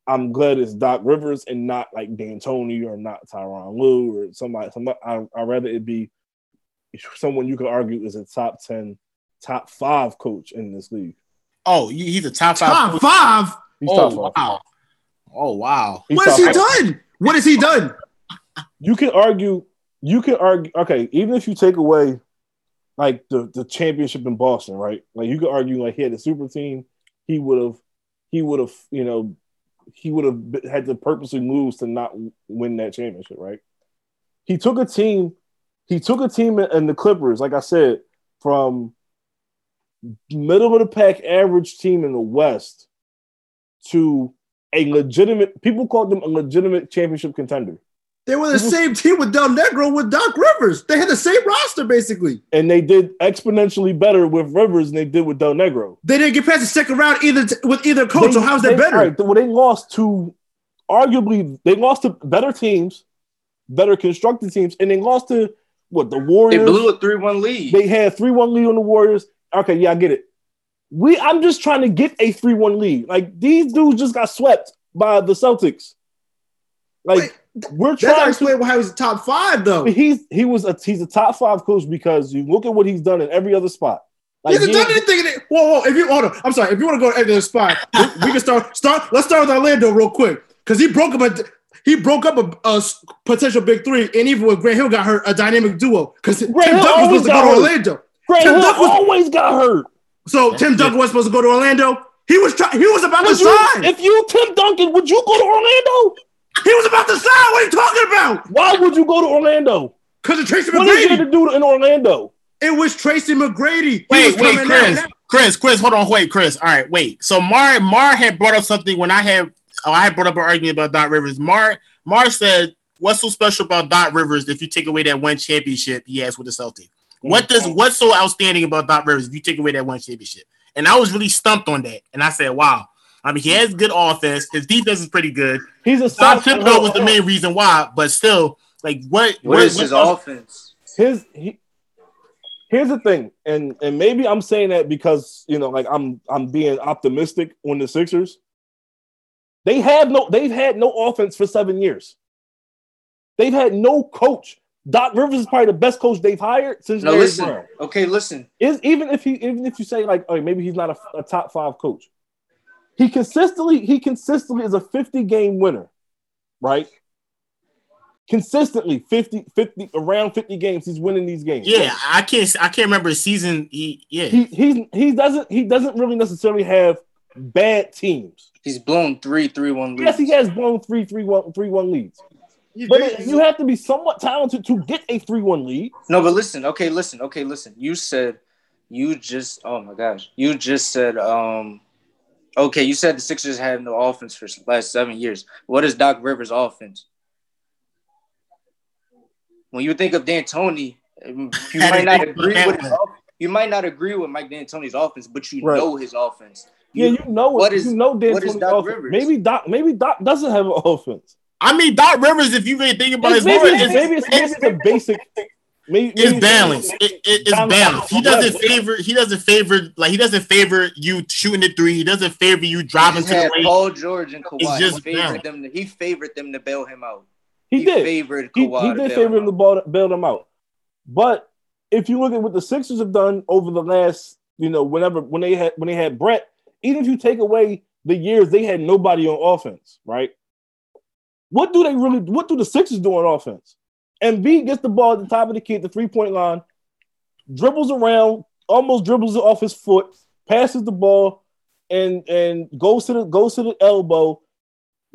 I'm glad it's Doc Rivers and not like D'Antoni or not Tyronn Lue or somebody. somebody I, I'd rather it be someone you could argue is a top 10, top five coach in this league. Oh, he's a top five. Top five? Oh, he's oh, top five. wow. Oh, wow. He's what has he five. done? What has he done? You can argue, you can argue, okay, even if you take away like the, the championship in Boston, right? Like you could argue like he had a super team, he would have, he would have, you know, he would have had to purposely lose to not win that championship, right? He took a team he took a team and the Clippers, like I said, from middle of the pack average team in the West to a legitimate. People called them a legitimate championship contender. They were the people, same team with Del Negro with Doc Rivers. They had the same roster basically, and they did exponentially better with Rivers than they did with Del Negro. They didn't get past the second round either t- with either coach. They, so how's that better? Right, well, they lost to arguably they lost to better teams, better constructed teams, and they lost to what the Warriors? They blew a three-one lead. They had three-one lead on the Warriors. Okay, yeah, I get it. We, I'm just trying to get a three-one lead. Like these dudes just got swept by the Celtics. Like Wait, we're trying to explain why he was top five though. He's he was a he's a top five coach because you look at what he's done in every other spot. Like, he hasn't done anything. In it. Whoa, whoa! If you hold on, I'm sorry. If you want to go to every other spot, we, we, can start. Start. Let's start with Orlando real quick because he broke up a he broke up a, a, potential big three, and even with Grant Hill got hurt, a dynamic duo because Tim Duncan was supposed to go to Orlando. Grant Tim Hill was, always got hurt. So That's Tim Duncan was supposed to go to Orlando. He was trying. He was about would to you, sign. If you Tim Duncan, would you go to Orlando? He was about to sign. What are you talking about? Why would you go to Orlando? Because of Tracy McGrady. What is there to do in Orlando? It was Tracy McGrady. Wait, wait, Chris, Chris, Chris, hold on, wait, Chris. All right, wait. So Mar Mar had brought up something when I had oh, I had brought up an argument about Doc Rivers. Mar Mar said, "What's so special about Doc Rivers if you take away that one championship he has with the Celtics? What does what's so outstanding about Doc Rivers if you take away that one championship?" And I was really stumped on that, and I said, "Wow." I mean, he has good offense. His defense is pretty good. He's a Tom Thibodeau was the main reason why, but still, like, what? What is his offense? His he, here's the thing, and and maybe I'm saying that because you know, like I'm I'm being optimistic on the Sixers. They have no, they've had no offense for seven years. They've had no coach. Doc Rivers is probably the best coach they've hired since No, Larry listen. Brown. Okay, listen. Is even if he even if you say like, oh, maybe he's not a, a top five coach. He consistently he consistently is a 50 game winner, right? Consistently 50 50 around 50 games he's winning these games. Yeah, I can't. I can't remember a season. He, yeah, He he's he doesn't he doesn't really necessarily have bad teams. He's blown three, three, one leads. Yes, he has blown three three one three one leads. But it- you have to be somewhat talented to get a 3-1 lead. No, but listen. Okay, listen. Okay, listen. You said you just. Oh my gosh. You just said. Um. Okay, you said the Sixers have no offense for the last seven years. What is Doc Rivers' offense? When you think of D'Antoni, um, you might not agree with his one. off- you might not agree with Mike D'Antoni's offense, but you Right. know his offense. Yeah, you know what is- you know what is D'Antoni's Doc offense. Rivers? Maybe Doc maybe Doc doesn't have an offense. I mean Doc Rivers. If you really think about It's his maybe, it's, maybe it's maybe it's a basic. Maybe, it's maybe balanced. It, it, it's Balance. balanced. He doesn't favor. He doesn't favor. Like he doesn't favor you shooting the three. He doesn't favor you driving to the had lane. Paul George and Kawhi. just He favored balanced. them. To, he favored them to bail him out. He, did. favored Kawhi. he to did bail favor him out. to ball, bail them out. But if you look at what the Sixers have done over the last, you know, whenever when they had when they had Brett, even if you take away the years they had nobody on offense, right? What do they really? What do the Sixers do on offense? Embiid gets the ball at the top of the key at the three point line, dribbles around, almost dribbles it off his foot, passes the ball, and and goes to the goes to the elbow,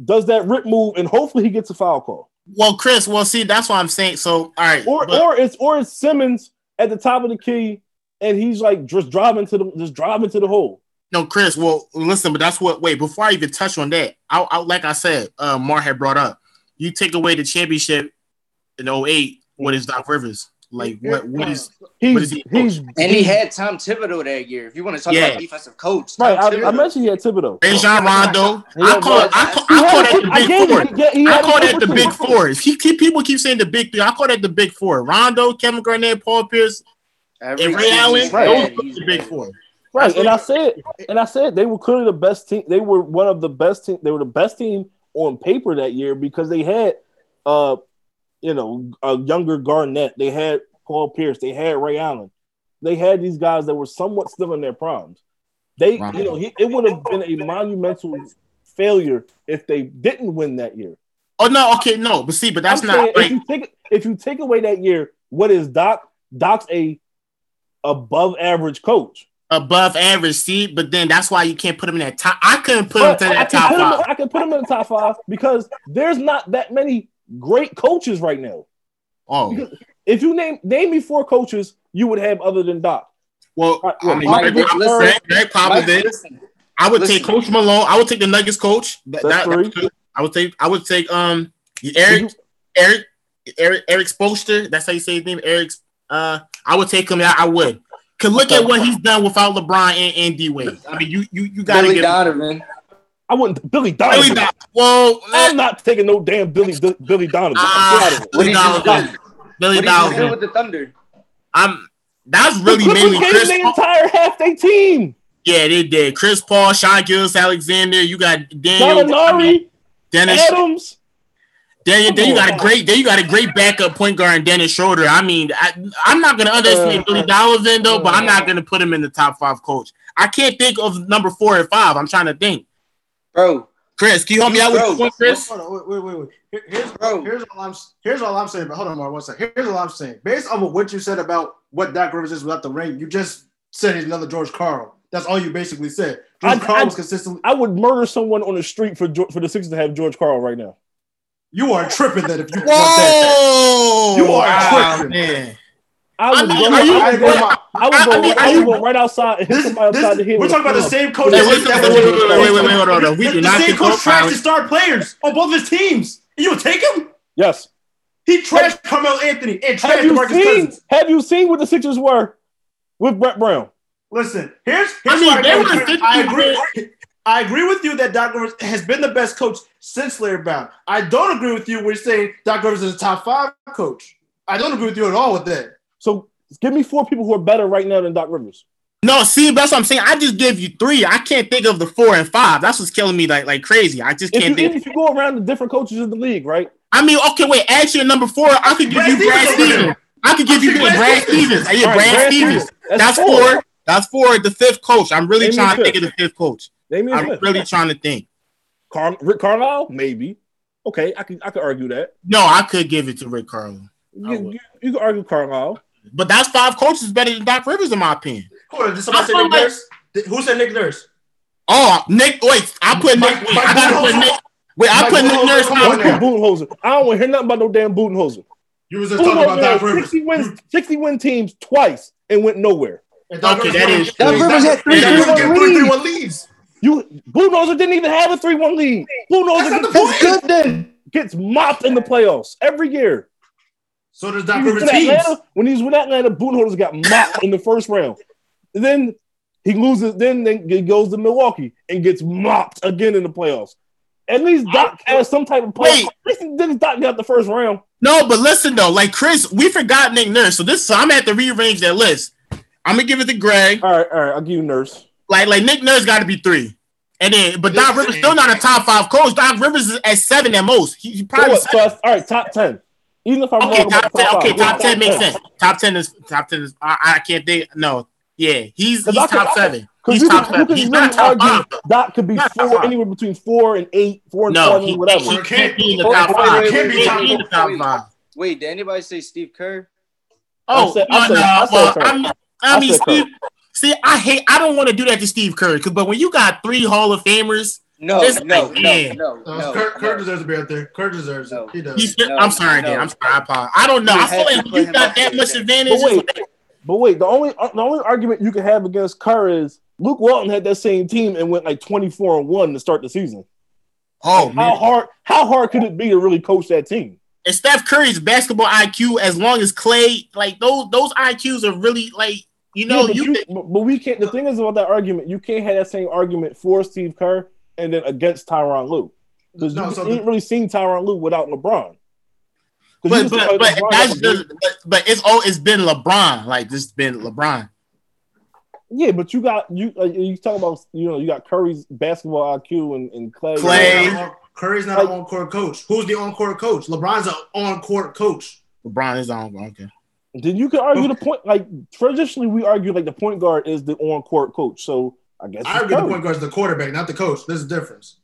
does that rip move, and hopefully he gets a foul call. Well, Chris. Well, see, that's what I'm saying. So, all right. Or but- or it's or it's Simmons at the top of the key, and he's like just driving to the just driving to the hole. No, Chris. Well, listen, but that's what. Wait, before I even touch on that, I, I like I said, uh, Mar had brought up. You take away the championship in 08, What is Doc Rivers? Like, what? What is? He's What is he- he's And he had Tom Thibodeau that year. If you want to talk Yeah. about defensive coach, Tom right. I, I mentioned he had Thibodeau. Rajon Rondo. I call, but- I call, He I call that the big four. you- yeah, he I call that the big four. He keep people keep saying the big three. I call that the big four. Rondo, Kevin Garnett, Paul Pierce, Every and Ray Allen. Right. Those are the big four. Right, and I said, and I said they were clearly the best team. They were one of the best team. They were the best team on paper that year because they had, uh, you know, a younger Garnett. They had Paul Pierce. They had Ray Allen. They had these guys that were somewhat still in their primes. They, Right. you know, he, it would have been a monumental failure if they didn't win that year. Oh no, okay, no, but see, but that's I'm not saying like if you take if you take away that year, what is Doc? Doc's a above average coach. Above average. See, but then that's why you can't put him in that top. I couldn't put him But to that top put him- five. I can put him in the top five because there's not that many great coaches right now. Oh, If you name name me four coaches you would have other than Doc. well, Right, I well, mean, Mike, Greg, listen, Greg, Greg Mike, Popovich. listen, I would listen. take Coach Malone. I would take the Nuggets coach. That, That's that- three. two. I would take. I would take um Erik, Erik, Erik, Erik Spoelstra. That's how you say his name. Erik. Uh, I would take him. I, I would. Cause look at what he's done without LeBron and, and D Wade. I mean, you you you gotta get Billy get Donovan. I wouldn't Billy Billy Donovan. Don- Well, uh, I'm not taking no damn Billy Billy Donovan. Ah, get out of it. Billy he Donovan. Billy What did he just do Donovan. with the Thunder? I'm. That's really Clippers mainly Chris. the entire half their team. Yeah, they did. Chris Paul, Sean Gillis, Alexander. You got Daniel, Gallinari, Dennis. Adams. Then, then you got a great, then you got a great backup point guard in Dennis Schroeder. I mean, I, I'm not gonna underestimate Uh, Billy Donovan though, but I'm not gonna put him in the top five coach. I can't think of number four and five. I'm trying to think. Bro, Chris, can you help me out with Bro, this one, Chris? Hold on, wait, wait, wait, wait. Here- Here's, Bro. here's all I'm here's all I'm saying. But hold on, Mark, one second. Here's all I'm saying. Based on what you said about what Doc Rivers is without the ring, you just said he's another George Karl. That's all you basically said. George I- Karl I- was consistently. I would murder someone on the street for for the Sixers to have George Karl right now. You are tripping then if you want that. Whoa! You are wow, tripping. man. I would I mean, go, you- I would go, I- I would go, I mean, I are would right outside and hit This, somebody this, outside the head. we're talking about the same coach. Hey, that- wait, that wait, was- wait, wait, wait, wait, wait, hold on, hold on. We the, do the same coach Coach trashed Brown- his star players on both his teams. You would take him? Yes. He trashed Carmelo Anthony and Have trashed you DeMarcus seen? Cousins. Have you seen what the Sixers were with Brett Brown? Listen, here's I mean, why they I, were I agree. I agree with you that Doc Rivers has been the best coach since Larry Brown. I don't agree with you when you're saying Doc Rivers is a top five coach. I don't agree with you at all with that. So give me four people who are better right now than Doc Rivers. No, see, that's what I'm saying. I just gave you three. I can't think of the four and five. That's what's killing me like like crazy. I just can't even think. if you go around the different coaches in the league, right? I mean, okay, wait. Actually, number four, I could give Brad you Brad Stevens. Stevens. I could give you Brad Brad Stevens. Stevens. Yeah, All right, Brad Brad Stevens. Stevens. That's four. That's four. The fifth coach. I'm really Name trying to fifth. think of the fifth coach. Name me a I'm fifth. really trying to think. Car- Rick Carlisle, maybe. Okay, I can I can argue that. No, I could give it to Rick Carlisle. You, would. you, you can argue Carlisle. But that's five coaches better than Doc Rivers, in my opinion. Hold on, did somebody I say Nick like- Nurse? Who said Nick Nurse? Oh, Nick. Wait, I put Mike- Nick. Wait, Mike I gotta put Nick. Wait, I Mike put Nick Nurse. on Don't put Budenholzer. I don't want to hear nothing about no damn Budenholzer. You was just talking about Doc Rivers. 60 wins, 60 win teams twice and went nowhere. And Doc Okay, Rivers that won- is Doc. Rivers had three That is three-one true. leads. three one leads. You Budenholzer didn't even have a 3-1 lead. Budenholzer That's not gets, the. Good then. gets mopped in the playoffs every year. So does Doc When he was Rivers with teams. Atlanta, when he was with Atlanta, Budenholzer got mopped in the first round. And then he loses. Then, then he goes to Milwaukee and gets mopped again in the playoffs. At least Doc has some type of play. Wait. At least he didn't Doc got the first round. No, but listen though, like Chris, we forgot Nick Nurse. So this, so I'm at to rearrange that list. I'm gonna give it to Greg. All right, all right. I'll give you Nurse. Like, like Nick Nurse got to be three, and then, but Doc Rivers still not a top five coach. Doc Rivers is at seven at most. He, he So probably what? So all right, top ten. Even if I'm okay. wrong Top about ten. top Okay, five, top ten makes 10. sense. Top ten is top ten is. I, I can't think. No, yeah, he's, he's I could- top could- seven. He's top can, seven. He's really not top argue five. Doc could be Not four, five. anywhere between four and eight, four and No, seven, he, whatever. he can't be in the top five. wait, He can't be in the top five. Wait, did anybody say Steve Kerr? Oh, I said- no, I said- no. I said well, I mean, I I mean. Steve. See, I hate. I don't want to do that to Steve Kerr, 'cause- but when you got three Hall of Famers, No, It's no, like, no, man. no, Uh, no, Kurt, Kurt no. deserves to be out there. Kurt deserves No. it. He does. he's. No, I'm sorry, Dan. no. I'm sorry. I apologize. I don't know. You I have feel like you got up that there. much advantage. But wait, but wait, the only the only argument you can have against Kerr is Luke Walton had that same team and went like 24 and 1 to start the season. Oh How man, hard how hard could it be to really coach that team? and Steph Curry's basketball IQ, as long as Clay, like those those IQs are really like you know Yeah, but, you. you- but but we can't the thing is about that argument, you can't have that same argument for Steve Kerr and then against Tyronn Lue. Because No, you so ain't the- really seen Tyronn Lue without LeBron. 'Cause you But but but LeBron the- just, but, but it's all it's been LeBron. Like this has been LeBron. Yeah, but you got you uh, you talk about you know you got Curry's basketball IQ and, and Clay. Clay. Curry's not an on-court coach. Who's the on-court coach? LeBron's an on-court coach. LeBron is on. Okay. Then you can argue the point like traditionally we argue like the point guard is the on court coach. So I guess I it's argue the Curry. point guard's the quarterback, not the coach. There's a difference.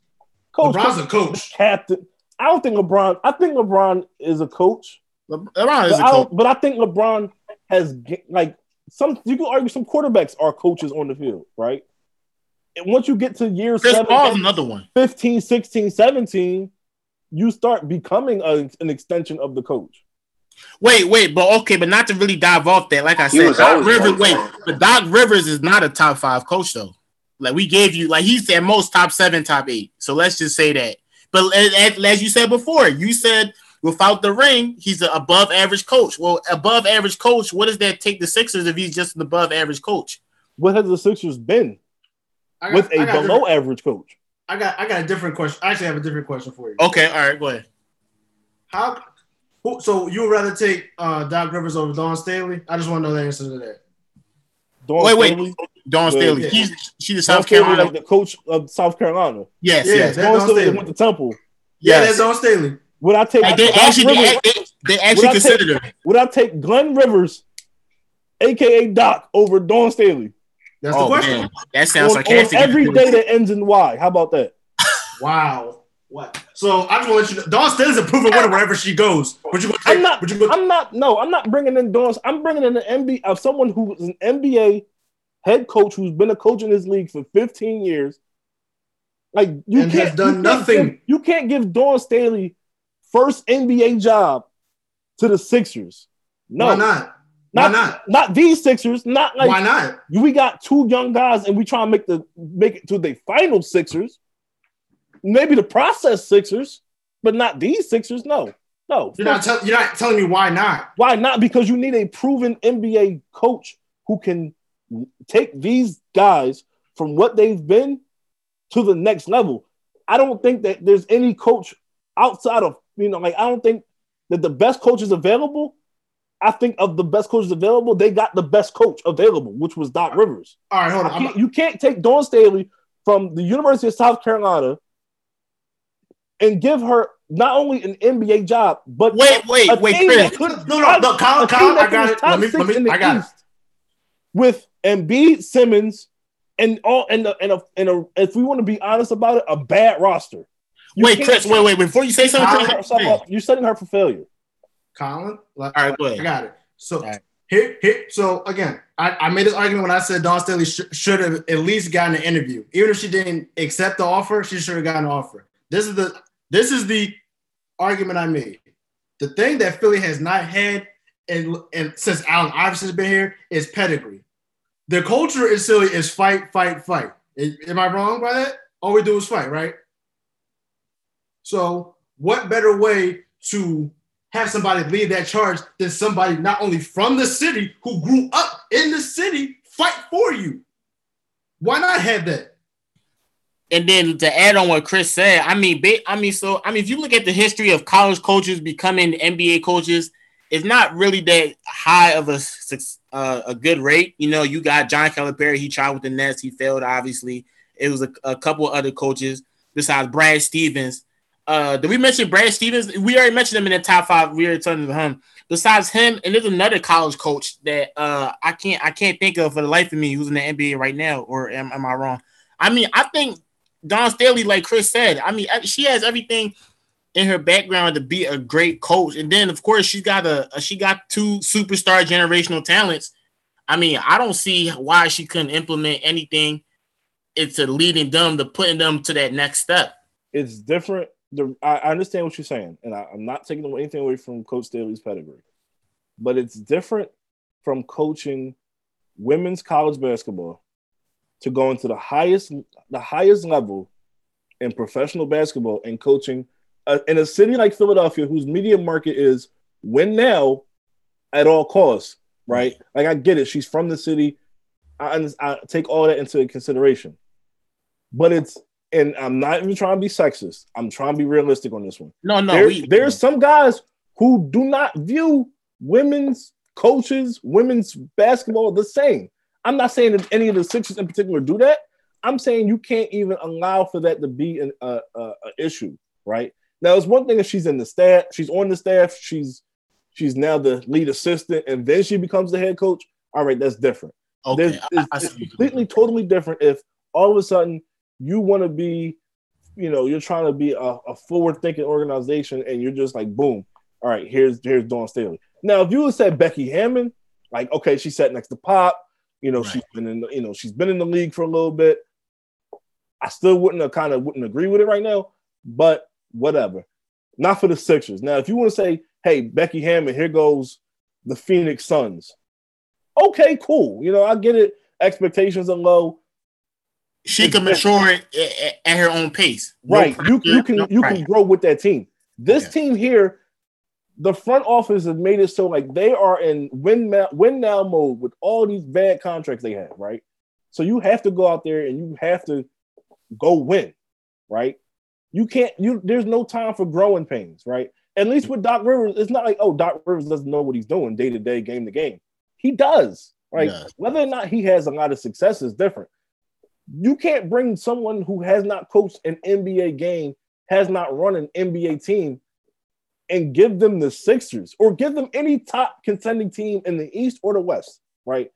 coach, LeBron's a coach. captain. I don't think LeBron. I think LeBron is a coach, LeBron is but a I, coach. don't, but I think LeBron has like some. You can argue some quarterbacks are coaches on the field, right? And once you get to year Chris seven, Paul's another one. 15, 16, 17, you start becoming a, an extension of the coach. Wait, wait, but okay, but not to really dive off that. Like I He said, Doc Rivers. Wait, but Doc Rivers is not a top five coach though. Like we gave you, like he said, most top seven, top eight. So let's just say that. But as, as- as you said before, you said without the ring, he's an above average coach. Well, above average coach, what does that take the Sixers if he's just an above average coach? What has the Sixers been got, with a below different- average coach? I got I got a different question. I actually have a different question for you. Okay, all right, go ahead. How? Who, so you would rather take uh, Doc Rivers over Dawn Staley? I just want to know the answer to that. Dawn Wait, wait. Staley? Dawn Yeah. Staley. He's she's the Dawn South Staley, Carolina. like the coach of South Carolina. yes, Yeah, yes. that- Dawn Dawn Staley Staley. went to Temple. Yeah, Yes. that's Dawn Staley. Would I take? Like, they Doc actually Rivers- they, they, they actually Would I take- considered him. would I take Glenn Rivers, aka Doc, over Dawn Staley That's the Oh question. man, that sounds on, on sarcastic. every day that ends in Y? How about that? Wow. What? So I just want to let you know, Dawn Staley's a proven winner wherever she goes. You take? I'm not. You? I'm not. No, I'm not bringing in Dawn. I'm bringing in an NBA of someone who is an NBA head coach who's been a coach in this league for 15 years. Like you And can't done you can't nothing. give- you can't give Dawn Staley first NBA job to the Sixers. No, Why not? Why Not, not? not these Sixers. Not like Why not? we got two young guys and we try to make the make it to the final Sixers. Maybe the process Sixers, but not these Sixers. No, no. You're not, tell, you're not telling me why not. Why not? Because you need a proven NBA coach who can take these guys from what they've been to the next level. I don't think that there's any coach outside of, you know, like, I don't think that the best coach is available. I think of the best coaches available, they got the best coach available, which was Doc Rivers. All right, hold on. can't- you can't take Dawn Staley from the University of South Carolina and give her not only an NBA job, but Wait, wait, a wait, team Chris. that No, no, no, Colin, Colin, I got it. Let me, let me, I got it. With Embiid, Simmons, and all and a, and a, and a if we want to be honest about it, a bad roster. You Wait, Chris, wait, wait. Before you say something, Colin, You're Chris, setting her up- You're setting her for failure. Colin, like, All right, go ahead. I got it. So All right. here, here. So again, I, I made this argument when I said Dawn Staley sh- should have at least gotten an interview, even if she didn't accept the offer. She should have gotten an offer. This is the this is the argument I made. The thing that Philly has not had, and and since Allen Iverson's been here, is pedigree. The culture in Philly is fight, fight, fight. Am I wrong by that? All we do is fight, right? So, what better way to have somebody lead that charge than somebody not only from the city who grew up in the city fight for you? Why not have that? And then to add on what Chris said, I mean, I mean, so I mean, if you look at the history of college coaches becoming NBA coaches, it's not really that high of a uh, a good rate. You know, you got John Calipari. He tried with the Nets. He failed. Obviously, it was a, a couple other coaches besides Brad Stevens. Uh, did we mention Brad Stevens? We already mentioned him in the top five. We already talking about him. Besides him, and there's another college coach that uh, I can't I can't think of for the life of me who's in the NBA right now. Or am, am I wrong? I mean, I think Dawn Staley, like Chris said, I mean, she has everything in her background to be a great coach. And then, of course, she's got a, she got two superstar generational talents. I mean, I don't see why she couldn't implement anything into leading them to putting them to that next step. It's different. The I understand what you're saying, and I, I'm not taking anything away from Coach Staley's pedigree, but it's different from coaching women's college basketball to go into the highest the highest level in professional basketball and coaching uh, in a city like Philadelphia, whose media market is win now at all costs, right? Like I get it, she's from the city. I, I take all that into consideration, but it's and I'm not even trying to be sexist. I'm trying to be realistic on this one. No, no, There- we, there's some guys who do not view women's coaches, women's basketball the same. I'm not saying that any of the Sixers in particular do that. I'm saying you can't even allow for that to be an uh, uh, issue, right? Now, it's one thing if she's in the staff, she's on the staff, she's she's now the lead assistant, and then she becomes the head coach. All right, that's different. okay. I- it's, it's completely, totally different if all of a sudden you want to be, you know, you're trying to be a, a forward-thinking organization, and you're just like, boom, all right, here's here's Dawn Staley. Now, if you would said Becky Hammon, like, okay, she sat next to Pop, you know, Right. she's been in, the, you know, she's been in the league for a little bit. I still wouldn't have kind of wouldn't agree with it right now, but whatever. Not for the Sixers. Now, if you want to say, hey, Becky Hammon, here goes the Phoenix Suns. Okay, cool. You know, I get it. Expectations are low. she can mature at, at, her own pace. No Right. You, you can you right. can grow with that team. This Okay. team here, the front office has made it so like they are in win now, win now mode with all these bad contracts they have, right? So you have to go out there and you have to go win, right? You can't you there's no time for growing pains, right? At least with Doc Rivers, it's not like, oh, Doc Rivers doesn't know what he's doing day to day, game to game. He does. Right. does. Whether or not he has a lot of success is different. You can't bring someone who has not coached an NBA game, has not run an NBA team, and give them the Sixers or give them any top contending team in the East or the West, right?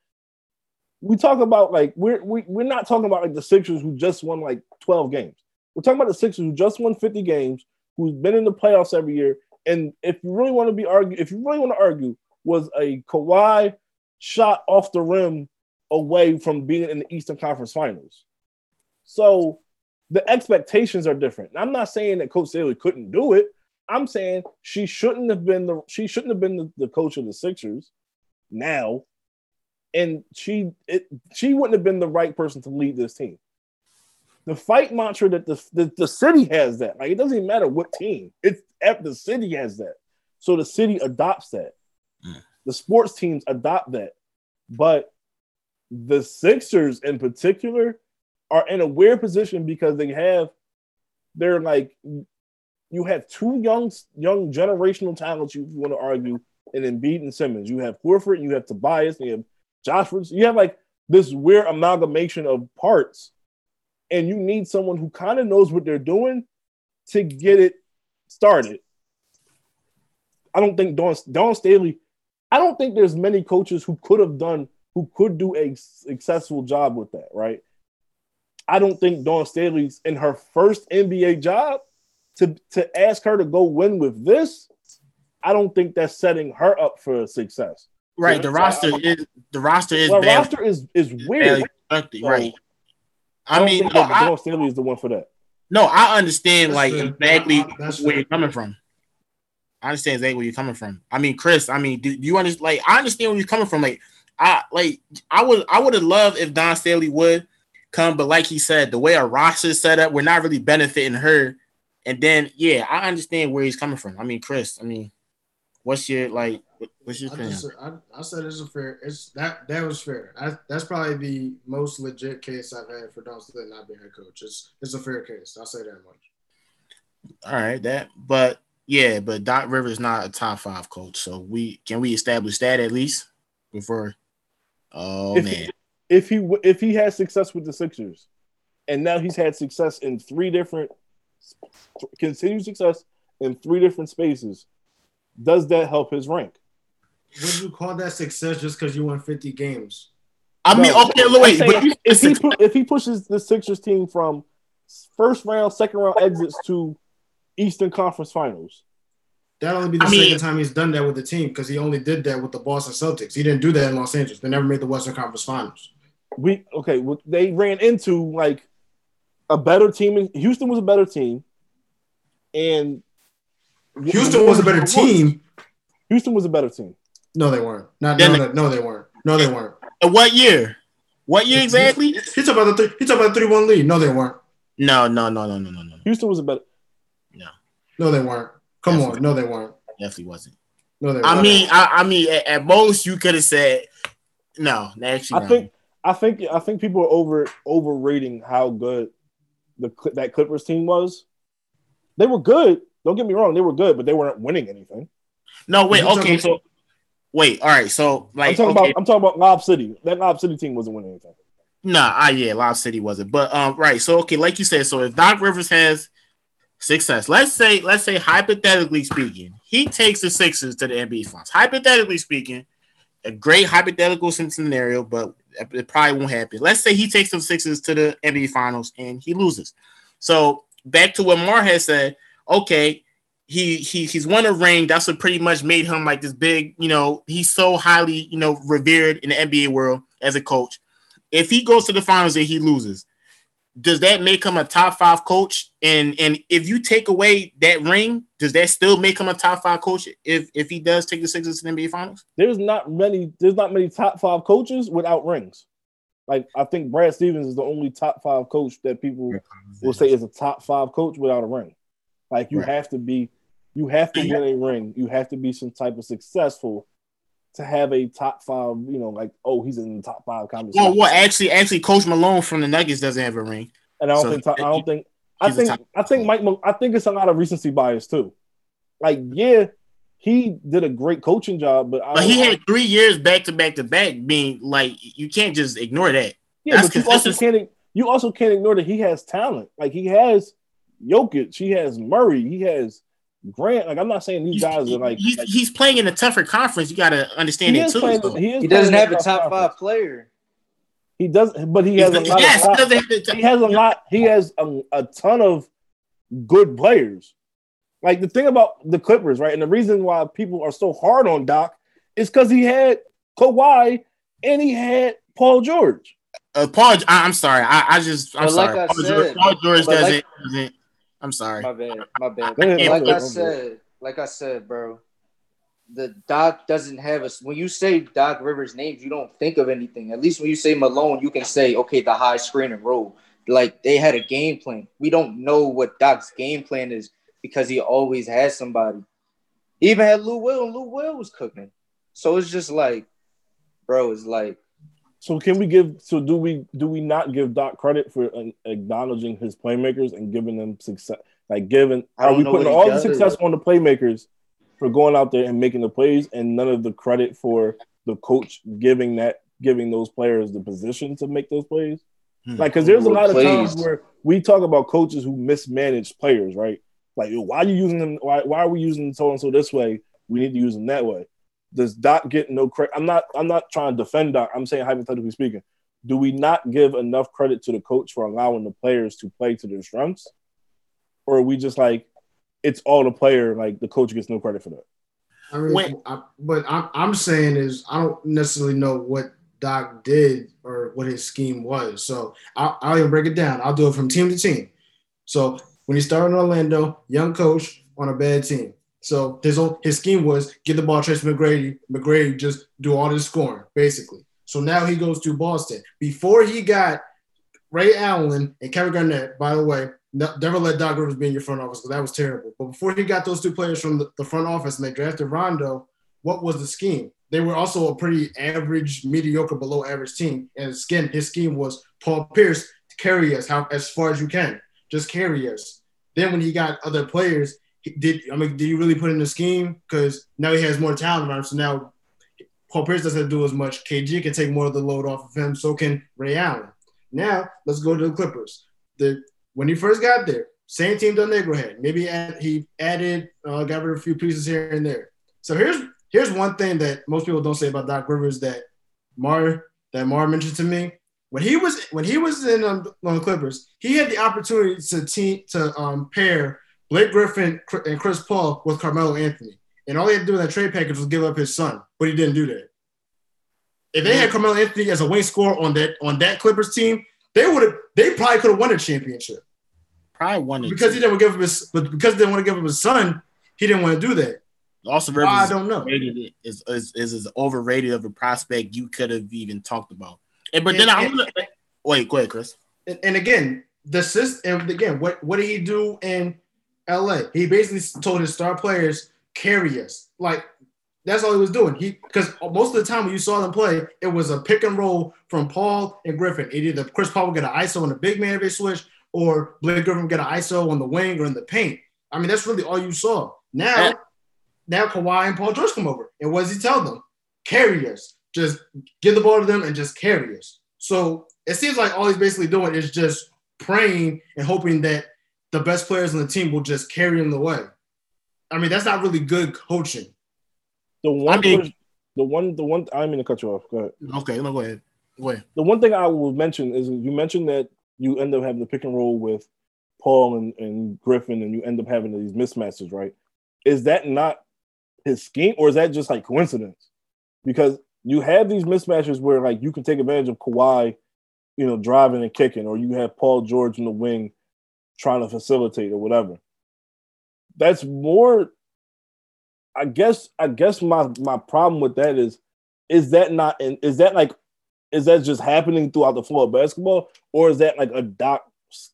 We talk about like we're we, we're not talking about like the Sixers who just won like 12 games. We're talking about the Sixers who just won 50 games, who's been in the playoffs every year. And if you really want to be argue, if you really want to argue, was a Kawhi shot off the rim away from being in the Eastern Conference Finals. So the expectations are different. And I'm not saying that Coach Staley couldn't do it. I'm saying she shouldn't have been the she shouldn't have been the, the coach of the Sixers. now, and she it, she wouldn't have been the right person to lead this team. The fight mantra that the, the, the city has that. Like it doesn't even matter what team. It's the city has that. So the city adopts that. Mm. The sports teams adopt that. But the Sixers in particular are in a weird position because they have they're like you have two young young generational talents you want to argue and Embiid and Simmons. You have Horford, you have Tobias, you have Joshua. You have like this weird amalgamation of parts, and you need someone who kind of knows what they're doing to get it started. I don't think Dawn, Dawn Staley. I don't think there's many coaches who could have done who could do a successful job with that, right? I don't think Dawn Staley's in her first NBA job to to ask her to go win with this. I don't think that's setting her up for success. Right. the roster is the roster is well, the roster is is weird. So, right. I, I mean, no, Dawn Staley is the one for that. No, I understand like exactly where you're coming from. I understand exactly where you're coming from. I mean, Chris. I mean, do, do you understand? Like, I understand where you're coming from. Like, I like I would I would have loved if Dawn Staley would come, but like he said, the way our roster is set up, we're not really benefiting her. And then yeah, I understand where he's coming from. I mean, Chris, I mean, what's your like what's your I, just, I, I, said it's a fair it's that that was fair. I, that's probably the most legit case I've had for Dawn Staley not being head coach. It's it's a fair case. I'll say that much. All right, that but yeah, but Doc Rivers not a top five coach. So we can we establish that at least before Oh if man. He, if he if he has success with the Sixers, and now he's had success in three different continued success in three different spaces, does that help his rank? Would you call that success just because you won 50 games? I mean, okay, wait, but if he if he pushes the Sixers team from first round, second round exits to Eastern Conference Finals, That'll only be the I second mean, time he's done that with the team because he only did that with the Boston Celtics. He didn't do that in Los Angeles. They never made the Western Conference Finals. We okay. Well, they ran into like a better team. In, Houston was a better team, and Houston was a better team. Houston was a better team. No, they weren't. Not, no, no, no, they weren't. No, they weren't. Uh, what year? What year exactly? He's talking about the three. He's talking about the three-one lead. No, they weren't. No, no, no, no, no, no, no. Houston was a better. No. No, they weren't. Come definitely, on, no, they weren't. Definitely wasn't. No, they. I weren't. mean, I, I mean, at, at, most you could have said no. Actually, I think, I think, I think people are over overrating how good the that Clippers team was. They were good. Don't get me wrong, they were good, but they weren't winning anything. No, wait. Okay, so wait. All right, so like I'm talking okay. about I'm talking about Lob City. That Lob City team wasn't winning anything. Nah, ah, yeah, Lob City wasn't. But um, right. So okay, like you said, so if Doc Rivers has success. Let's say, let's say, hypothetically speaking, he takes the Sixers to the NBA Finals. Hypothetically speaking, a great hypothetical scenario, but it probably won't happen. Let's say he takes the Sixers to the NBA Finals and he loses. So back to what Mar has said. Okay, he he he's won a ring. That's what pretty much made him like this big. You know, he's so highly you know revered in the NBA world as a coach. If he goes to the finals and he loses, does that make him a top five coach? And and if you take away that ring, does that still make him a top five coach if if he does take the Sixers to the NBA Finals? There's not many. There's not many top five coaches without rings. Like I think Brad Stevens is the only top five coach that people will say is a top five coach without a ring. Like you right. have to be, you have to win a ring. You have to be some type of successful to have a top five, you know, like oh he's in the top five conversation. Well, well, actually, actually, Coach Malone from the Nuggets doesn't have a ring, and I don't so think I don't think I think I think Mike I think it's a lot of recency bias too. Like, yeah, he did a great coaching job, but but he had three years back to back to back being like you can't just ignore that. Yeah, That's but you also can't you also can't ignore that he has talent. Like he has Jokic, he has Murray, he has Grant, like I'm not saying these he's, guys are like he's, like, he's playing in a tougher conference. You got to understand it too. Playing, he, he doesn't have a top conference. five player. He does, but he has a lot. Yes, of top, he has a lot. He has a, a ton of good players. Like the thing about the Clippers, right? And the reason why people are so hard on Doc is because he had Kawhi and he had Paul George. Uh, Paul, I, am sorry. I, I just, I'm but sorry. Like Paul, said, George, Paul George doesn't, like, doesn't I'm sorry. My bad. My bad. like I said, like I said, bro. the Doc doesn't have us. When you say Doc Rivers names, you don't think of anything. At least when you say Malone, you can say, okay, the high screen and roll. Like they had a game plan. We don't know what Doc's game plan is because he always has somebody. He even had Lou Will, and Lou Will was cooking. So it's just like, bro, it's like. So can we give? So do we? Do we not give Doc credit for uh, acknowledging his playmakers and giving them success? Like giving, are we putting all the success on the playmakers for going out there and making the plays, and none of the credit for the coach giving that giving those players the position to make those plays? Hmm. Like, because there's a lot of times where we talk about coaches who mismanage players, right? Like, why are you using them? Why, why are we using so and so this way? We need to use them that way. Does Doc get no credit? I'm not. I'm not trying to defend Doc. I'm saying hypothetically speaking, do we not give enough credit to the coach for allowing the players to play to their strengths, or are we just like it's all the player? Like the coach gets no credit for that. I mean, when, I, but I'm, I'm saying is I don't necessarily know what Doc did or what his scheme was. So I'll, I'll even break it down. I'll do it from team to team. So when he started in Orlando, young coach on a bad team. So his his scheme was get the ball, Tracy McGrady. McGrady just do all this scoring, basically. So now he goes to Boston. Before he got Ray Allen and Kevin Garnett, by the way, never let Doc Rivers be in your front office because that was terrible. But before he got those two players from the, the front office and they drafted Rondo, what was the scheme? They were also a pretty average, mediocre, below average team. And again, his scheme was Paul Pierce to carry us how, as far as you can. Just carry us. Then when he got other players, did I mean, did you really put in the scheme? Because now he has more talent around. So now Paul Pierce doesn't do as much. KG can take more of the load off of him. So can Ray Allen. Now let's go to the Clippers. The when he first got there, same team Del Negro had. Maybe he added, uh, got rid of a few pieces here and there. So here's here's one thing that most people don't say about Doc Rivers that Mar that Mar mentioned to me. When he was when he was in um, on the Clippers, he had the opportunity to team to um, pair Blake Griffin and Chris Paul with Carmelo Anthony, and all he had to do in that trade package was give up his son, but he didn't do that. If they had Carmelo Anthony as a wing scorer on that on that Clippers team, they would have they probably could have won a championship. Probably won it because he didn't want to give up his, but because he didn't want to give up his son, he didn't want to do that. Austin Rivers, I don't know, is is, is as overrated of a prospect you could have even talked about. And, but and, then I'm gonna wait. Go ahead, Chris. And, and again, the system. And again, what what did he do in L.A.? He basically told his star players carry us. Like that's all he was doing. He because most of the time when you saw them play, it was a pick and roll from Paul and Griffin. It either Chris Paul would get an ISO on the big man if they switch, or Blake Griffin would get an ISO on the wing or in the paint. I mean, that's really all you saw. Now now Kawhi and Paul George come over. And what does he tell them? Carry us. Just give the ball to them and just carry us. So it seems like all he's basically doing is just praying and hoping that the best players on the team will just carry him the way. I mean, that's not really good coaching. The one, I mean, the one, the one. I mean to cut you off. Go ahead. Okay, no, go ahead. Go ahead. The one thing I will mention is you mentioned that you end up having the pick and roll with Paul and, and Griffin, and you end up having these mismatches, right? Is that not his scheme, or is that just like coincidence? Because you have these mismatches where like you can take advantage of Kawhi, you know, driving and kicking, or you have Paul George in the wing trying to facilitate or whatever. That's more. I guess. I guess my my problem with that is, is that not? Is that like, is that just happening throughout the floor of basketball, or is that like a doc?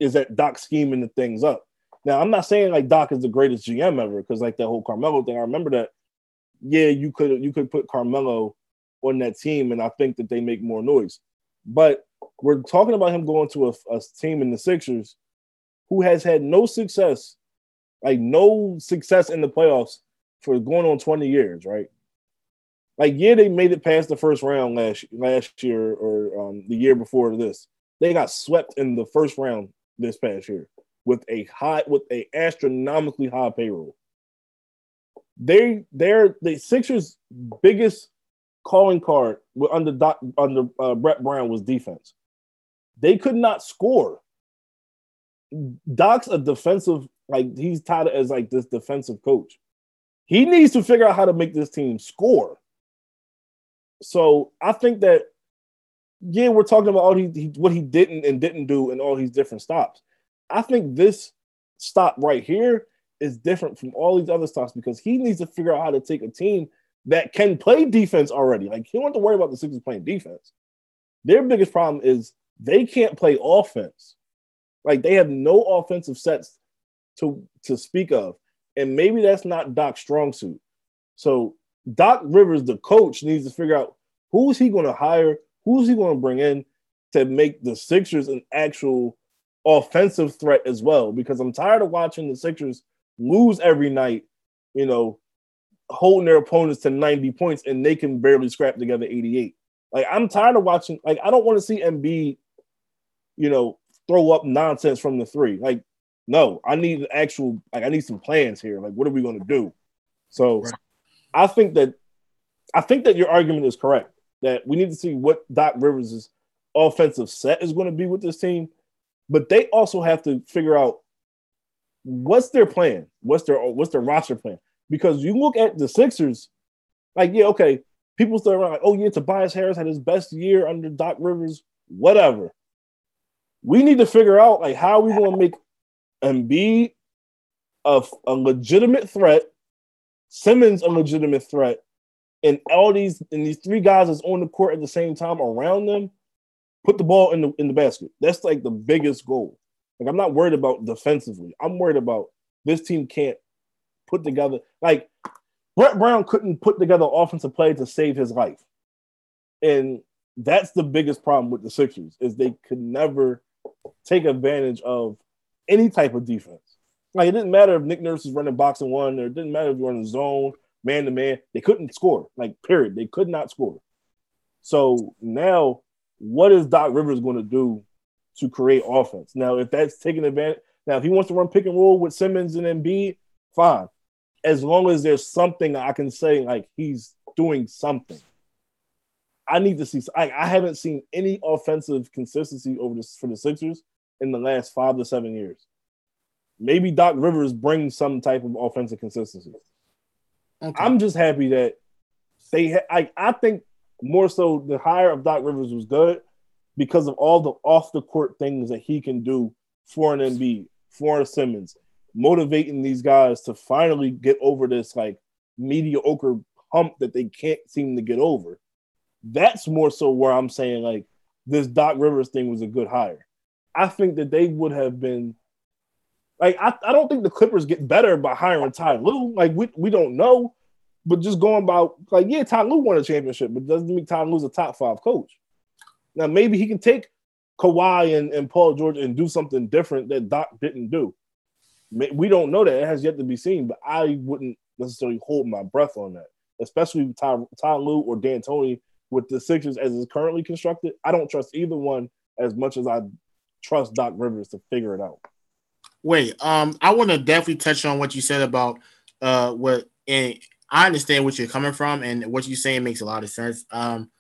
Is that doc scheming the things up? Now, I'm not saying like Doc is the greatest GM ever because like that whole Carmelo thing. I remember that. Yeah, you could you could put Carmelo on that team, and I think that they make more noise. But we're talking about him going to a, a team in the Sixers who has had no success, like no success in the playoffs for going on 20 years, right? Like, yeah, they made it past the first round last last year or um, the year before this. They got swept in the first round this past year with a high with a astronomically high payroll. They they're the Sixers' biggest calling card under under uh, Brett Brown was defense. They could not score. Doc's a defensive like he's tied as like this defensive coach. He needs to figure out how to make this team score. So I think that yeah, we're talking about all he, he what he didn't and didn't do and all these different stops. I think this stop right here is different from all these other stops because he needs to figure out how to take a team that can play defense already. Like he don't have to worry about the Sixers playing defense. Their biggest problem is they can't play offense. Like they have no offensive sets to to speak of, and maybe that's not Doc's strong suit. So Doc Rivers, the coach, needs to figure out who's he going to hire, who's he going to bring in to make the Sixers an actual offensive threat as well. Because I'm tired of watching the Sixers lose every night, you know, holding their opponents to 90 points and they can barely scrap together 88. Like I'm tired of watching. Like I don't want to see Embiid, you know, throw up nonsense from the three. Like no, I need actual. Like I need some plans here. Like what are we going to do? So right. I think that I think that your argument is correct. That we need to see what Doc Rivers' offensive set is going to be with this team, but they also have to figure out what's their plan. What's their what's their roster plan? Because you look at the Sixers, like yeah, okay, people still around like, oh yeah, Tobias Harris had his best year under Doc Rivers, whatever. We need to figure out like how we going to make Embiid a, a legitimate threat, Simmons a legitimate threat, and all these and these three guys that's on the court at the same time around them, put the ball in the in the basket. That's like the biggest goal. Like I'm not worried about defensively. I'm worried about this team can't put together like Brett Brown couldn't put together offensive play to save his life. And that's the biggest problem with the Sixers is they could never take advantage of any type of defense. Like it didn't matter if Nick Nurse was running box and one, or it didn't matter if you're in the zone, man to man. They couldn't score. Like period, they could not score. So now, what is Doc Rivers going to do to create offense? Now, if that's taking advantage, now if he wants to run pick and roll with Simmons and Embiid, fine as long as there's something I can say, like he's doing something. I need to see. I, I haven't seen any offensive consistency over this for the Sixers in the last five to seven years. Maybe Doc Rivers brings some type of offensive consistency. Okay. I'm just happy that they. Ha- I I think more so the hire of Doc Rivers was good because of all the off the court things that he can do for an Embiid, for a Simmons, motivating these guys to finally get over this like mediocre hump that they can't seem to get over. That's more so where I'm saying like this Doc Rivers thing was a good hire. I think that they would have been like I, I don't think the Clippers get better by hiring Ty Lue. Like we, we don't know, but just going about like yeah, Ty Lue won a championship, but doesn't mean Ty Lue's a top five coach. Now maybe he can take Kawhi and, and Paul George and do something different that Doc didn't do. We don't know that. It has yet to be seen, but I wouldn't necessarily hold my breath on that, especially Ty, Ty Lue or D'Antoni with the Sixers as it's currently constructed. I don't trust either one as much as I trust Doc Rivers to figure it out. Wait, um, I want to definitely touch on what you said about uh what and I understand what you're coming from and what you're saying makes a lot of sense. Um,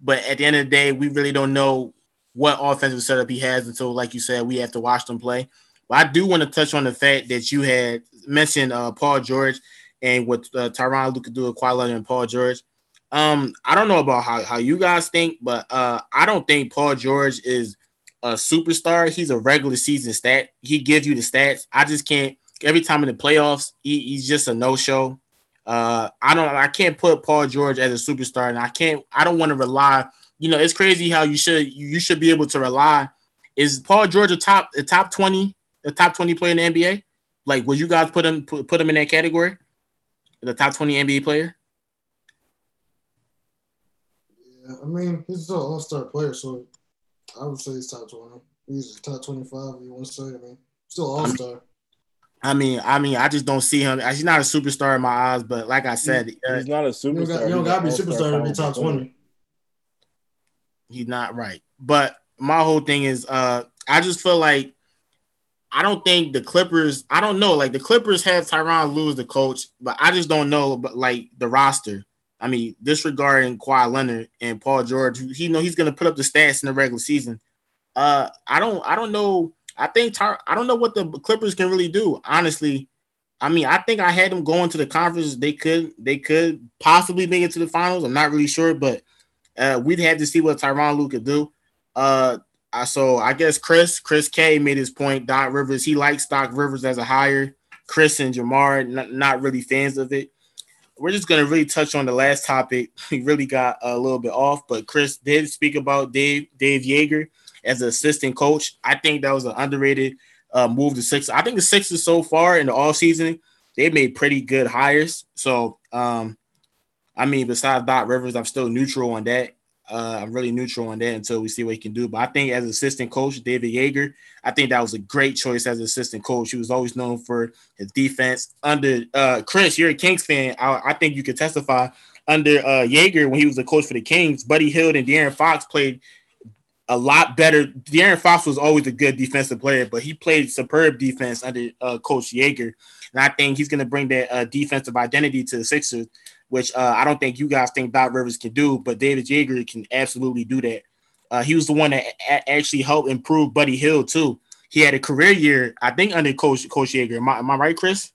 but at the end of the day, we really don't know what offensive setup he has until, like you said, we have to watch them play. But I do want to touch on the fact that you had mentioned uh, Paul George and what uh, Tyronn Lue could do with Kawhi and Paul George. Um, I don't know about how, how you guys think, but uh, I don't think Paul George is a superstar. He's a regular season stat. He gives you the stats. I just can't. Every time in the playoffs, he, he's just a no show. Uh, I don't. I can't put Paul George as a superstar, and I can't. I don't want to rely. You know, it's crazy how you should you should be able to rely. Is Paul George a top a top twenty the top 20 player in the NBA? Like, would you guys put him put, put him in that category? The top 20 NBA player? Yeah, I mean, he's an all-star player, so I would say he's top 20. He's top 25, you want to say. I mean, still all-star. I mean, I mean, I just don't see him. He's not a superstar in my eyes, but like I said, he's uh, not a superstar. You don't got to be superstar to be top 20. He's not right. But my whole thing is uh I just feel like I don't think the Clippers. I don't know. Like the Clippers had Tyronn Lue as the coach, but I just don't know. But like the roster, I mean, disregarding Kawhi Leonard and Paul George, he know he's going to put up the stats in the regular season. Uh, I don't. I don't know. I think I don't know what the Clippers can really do. Honestly, I mean, I think I had them going to the conference. They could. They could possibly make it to the finals. I'm not really sure, but uh, we'd have to see what Tyronn Lue could do. Uh, so I guess Chris, Chris K made his point. Doc Rivers, he likes Doc Rivers as a hire. Chris and Jamar, not, not really fans of it. We're just gonna really touch on the last topic. We really got a little bit off, but Chris did speak about Dave Dave Joerger as an assistant coach. I think that was an underrated uh, move to six. I think the Sixers so far in the all season they made pretty good hires. So um, I mean, besides Doc Rivers, I'm still neutral on that. Uh, I'm really neutral on that until we see what he can do. But I think as assistant coach, David Joerger, I think that was a great choice as assistant coach. He was always known for his defense. Under uh, Chris, you're a Kings fan. I, I think you could testify under uh, Joerger when he was the coach for the Kings. Buddy Hield and De'Aaron Fox played a lot better. De'Aaron Fox was always a good defensive player, but he played superb defense under uh, Coach Joerger. And I think he's going to bring that uh, defensive identity to the Sixers which uh, I don't think you guys think Doc Rivers can do, but David Joerger can absolutely do that. Uh, he was the one that a- actually helped improve Buddy Hield too. He had a career year, I think, under Coach Coach Joerger. Am I, am I right, Chris?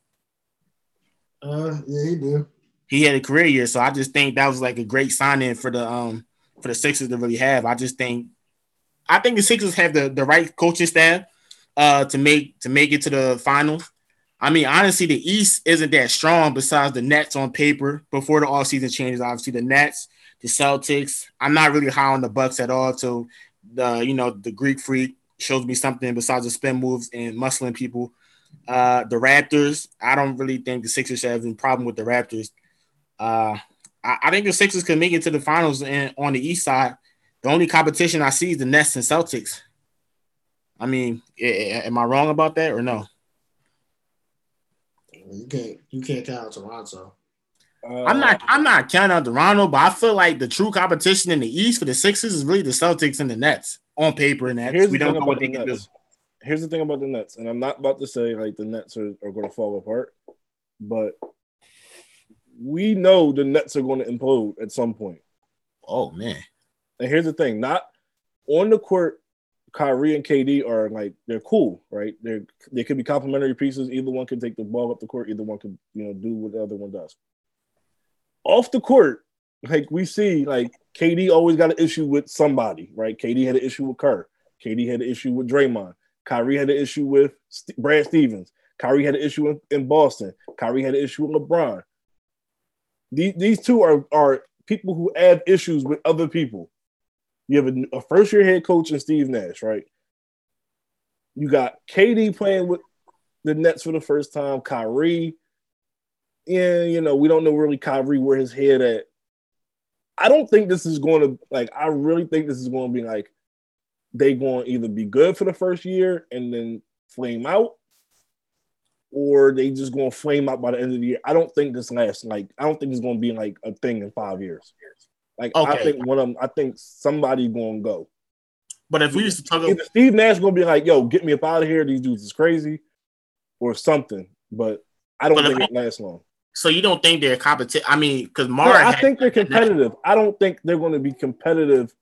Uh, yeah, he did. He had a career year, so I just think that was like a great signing for the um for the Sixers to really have. I just think, I think the Sixers have the the right coaching staff uh to make to make it to the finals. I mean, honestly, the East isn't that strong besides the Nets on paper before the all season changes. Obviously, the Nets, the Celtics. I'm not really high on the Bucks at all. So the you know the Greek freak shows me something besides the spin moves and muscling people. Uh, the Raptors. I don't really think the Sixers have any problem with the Raptors. Uh, I, I think the Sixers can make it to the finals and on the East side. The only competition I see is the Nets and Celtics. I mean, am I wrong about that or no? You can't you can't count out Toronto. Uh, I'm not I'm not counting out Toronto, but I feel like the true competition in the East for the Sixers is really the Celtics and the Nets on paper. And that here's we don't know what they the can Nets. do. Here's the thing about the Nets, and I'm not about to say like the Nets are, are going to fall apart, but we know the Nets are going to implode at some point. Oh man! And here's the thing: not on the court Kyrie and KD are like they're cool, right? They're they could be complementary pieces. Either one can take the ball up the court. Either one can you know do what the other one does. Off the court, like we see, like KD always got an issue with somebody, right? KD had an issue with Kerr. KD had an issue with Draymond. Kyrie had an issue with St- Brad Stevens. Kyrie had an issue in, in Boston. Kyrie had an issue with LeBron. These, these two are, are people who have issues with other people. You have a, a first year head coach in Steve Nash, right? You got KD playing with the Nets for the first time, Kyrie. Yeah, you know, we don't know really Kyrie where his head at. I don't think this is going to like. I really think this is going to be like they going to either be good for the first year and then flame out, or they just going to flame out by the end of the year. I don't think this lasts. Like, I don't think it's going to be like a thing in five years. Like okay. I think one of them, I think somebody gonna go. But if we used to talk about Steve Nash gonna be like, yo, get me up out of here, these dudes is crazy, or something. But I don't think it lasts long. So you don't think they're competitive? I mean, because Mara, yeah, I think they're competitive. I don't think they're going to be competitive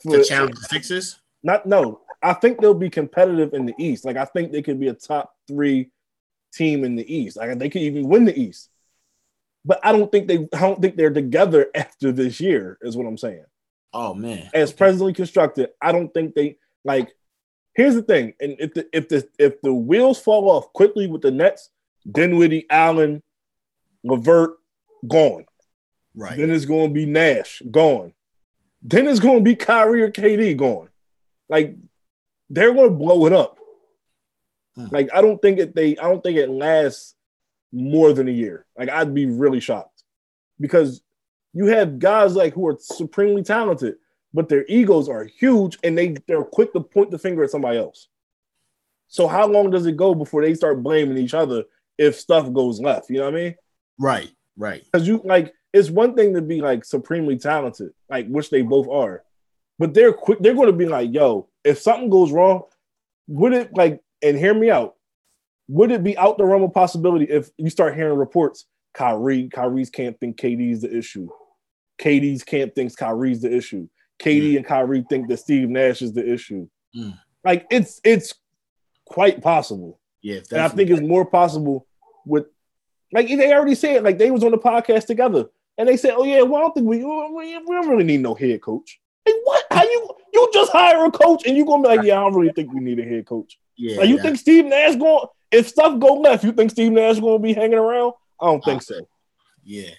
for to challenge the Sixers. Not no. I think they'll be competitive in the East. Like I think they could be a top three team in the East. Like they could even win the East but I don't think they I don't think they're together after this year, is what I'm saying. Oh man. As presently constructed, I don't think they like here's the thing. And if the if the if the wheels fall off quickly with the Nets, Dinwiddie, Allen, LeVert, gone. Right. Then it's gonna be Nash gone. Then it's gonna be Kyrie or KD gone. Like they're gonna blow it up. Hmm. Like I don't think it they I don't think it lasts more than a year. Like I'd be really shocked because you have guys like who are supremely talented, but their egos are huge and they they're quick to point the finger at somebody else. So how long does it go before they start blaming each other if stuff goes left? You know what I mean? Right, right. Because you like it's one thing to be like supremely talented, like which they both are, but they're quick. They're going to be like, "Yo, if something goes wrong, would it like?" And hear me out would it be out the realm of possibility if you start hearing reports? Kyrie, Kyrie's camp think KD's the issue. KD's camp thinks Kyrie's the issue. KD mm. and Kyrie think that Steve Nash is the issue. Mm. Like it's it's quite possible. Yeah, and I think it's more possible with like they already said like they was on the podcast together and they said, "Oh yeah, well I don't think we we, we don't really need no head coach." Like what? How you you just hire a coach and you gonna be like, "Yeah, I don't really think we need a head coach." Yeah, like you yeah. think Steve Nash going if stuff go left, you think Steve Nash to be hanging around? I don't think so. Yeah.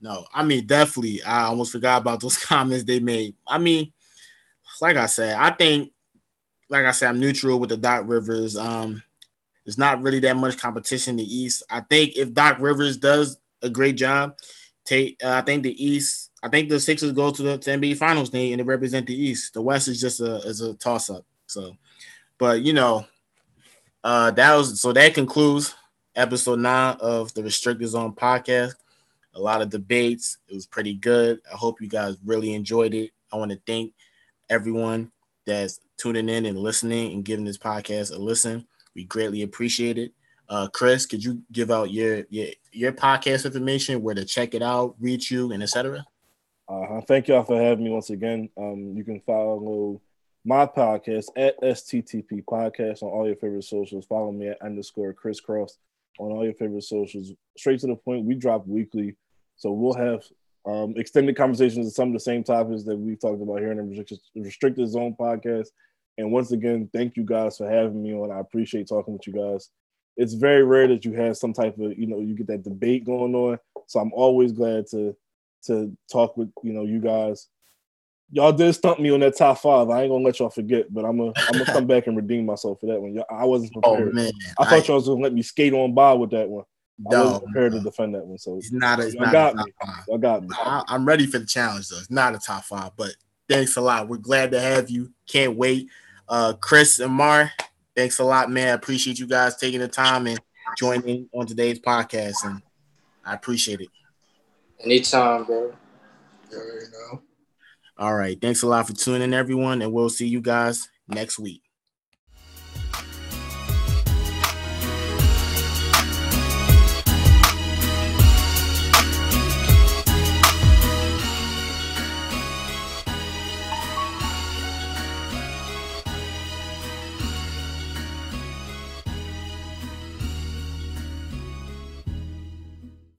No, I mean definitely. I almost forgot about those comments they made. I mean, like I said, I think, like I said, I'm neutral with the Doc Rivers. Um, there's not really that much competition in the East. I think if Doc Rivers does a great job, take uh, I think the East. I think the Sixers go to the to NBA Finals, Nate, and they represent the East. The West is just a is a toss up. So, but you know, uh, that was so that concludes episode nine of the Restricted Zone podcast. A lot of debates. It was pretty good. I hope you guys really enjoyed it. I want to thank everyone that's tuning in and listening and giving this podcast a listen. We greatly appreciate it. Uh, Chris, could you give out your your your podcast information, where to check it out, reach you, and etc. Uh, thank y'all for having me once again. Um, you can follow my podcast at STTP Podcast on all your favorite socials. Follow me at underscore crisscross on all your favorite socials. Straight to the point, we drop weekly. So we'll have um, extended conversations on some of the same topics that we've talked about here in the Restricted, Restricted Zone podcast. And once again, thank you guys for having me on. I appreciate talking with you guys. It's very rare that you have some type of, you know, you get that debate going on. So I'm always glad to to talk with, you know, you guys y'all did stump me on that top five. I ain't gonna let y'all forget, but I'm gonna I'm gonna come back and redeem myself for that one. I wasn't oh, prepared. Oh, man. I thought I, y'all was gonna let me skate on by with that one. I no, wasn't prepared no. to defend that one. So it's not. A, it's y'all not got me. Y'all got me. I, I'm ready for the challenge though. It's not a top five, but thanks a lot. We're glad to have you. Can't wait. Uh, Chris and Mar, thanks a lot, man. I appreciate you guys taking the time and joining on today's podcast, and I appreciate it. Anytime, bro. There you know. All right. Thanks a lot for tuning in, everyone, and we'll see you guys next week.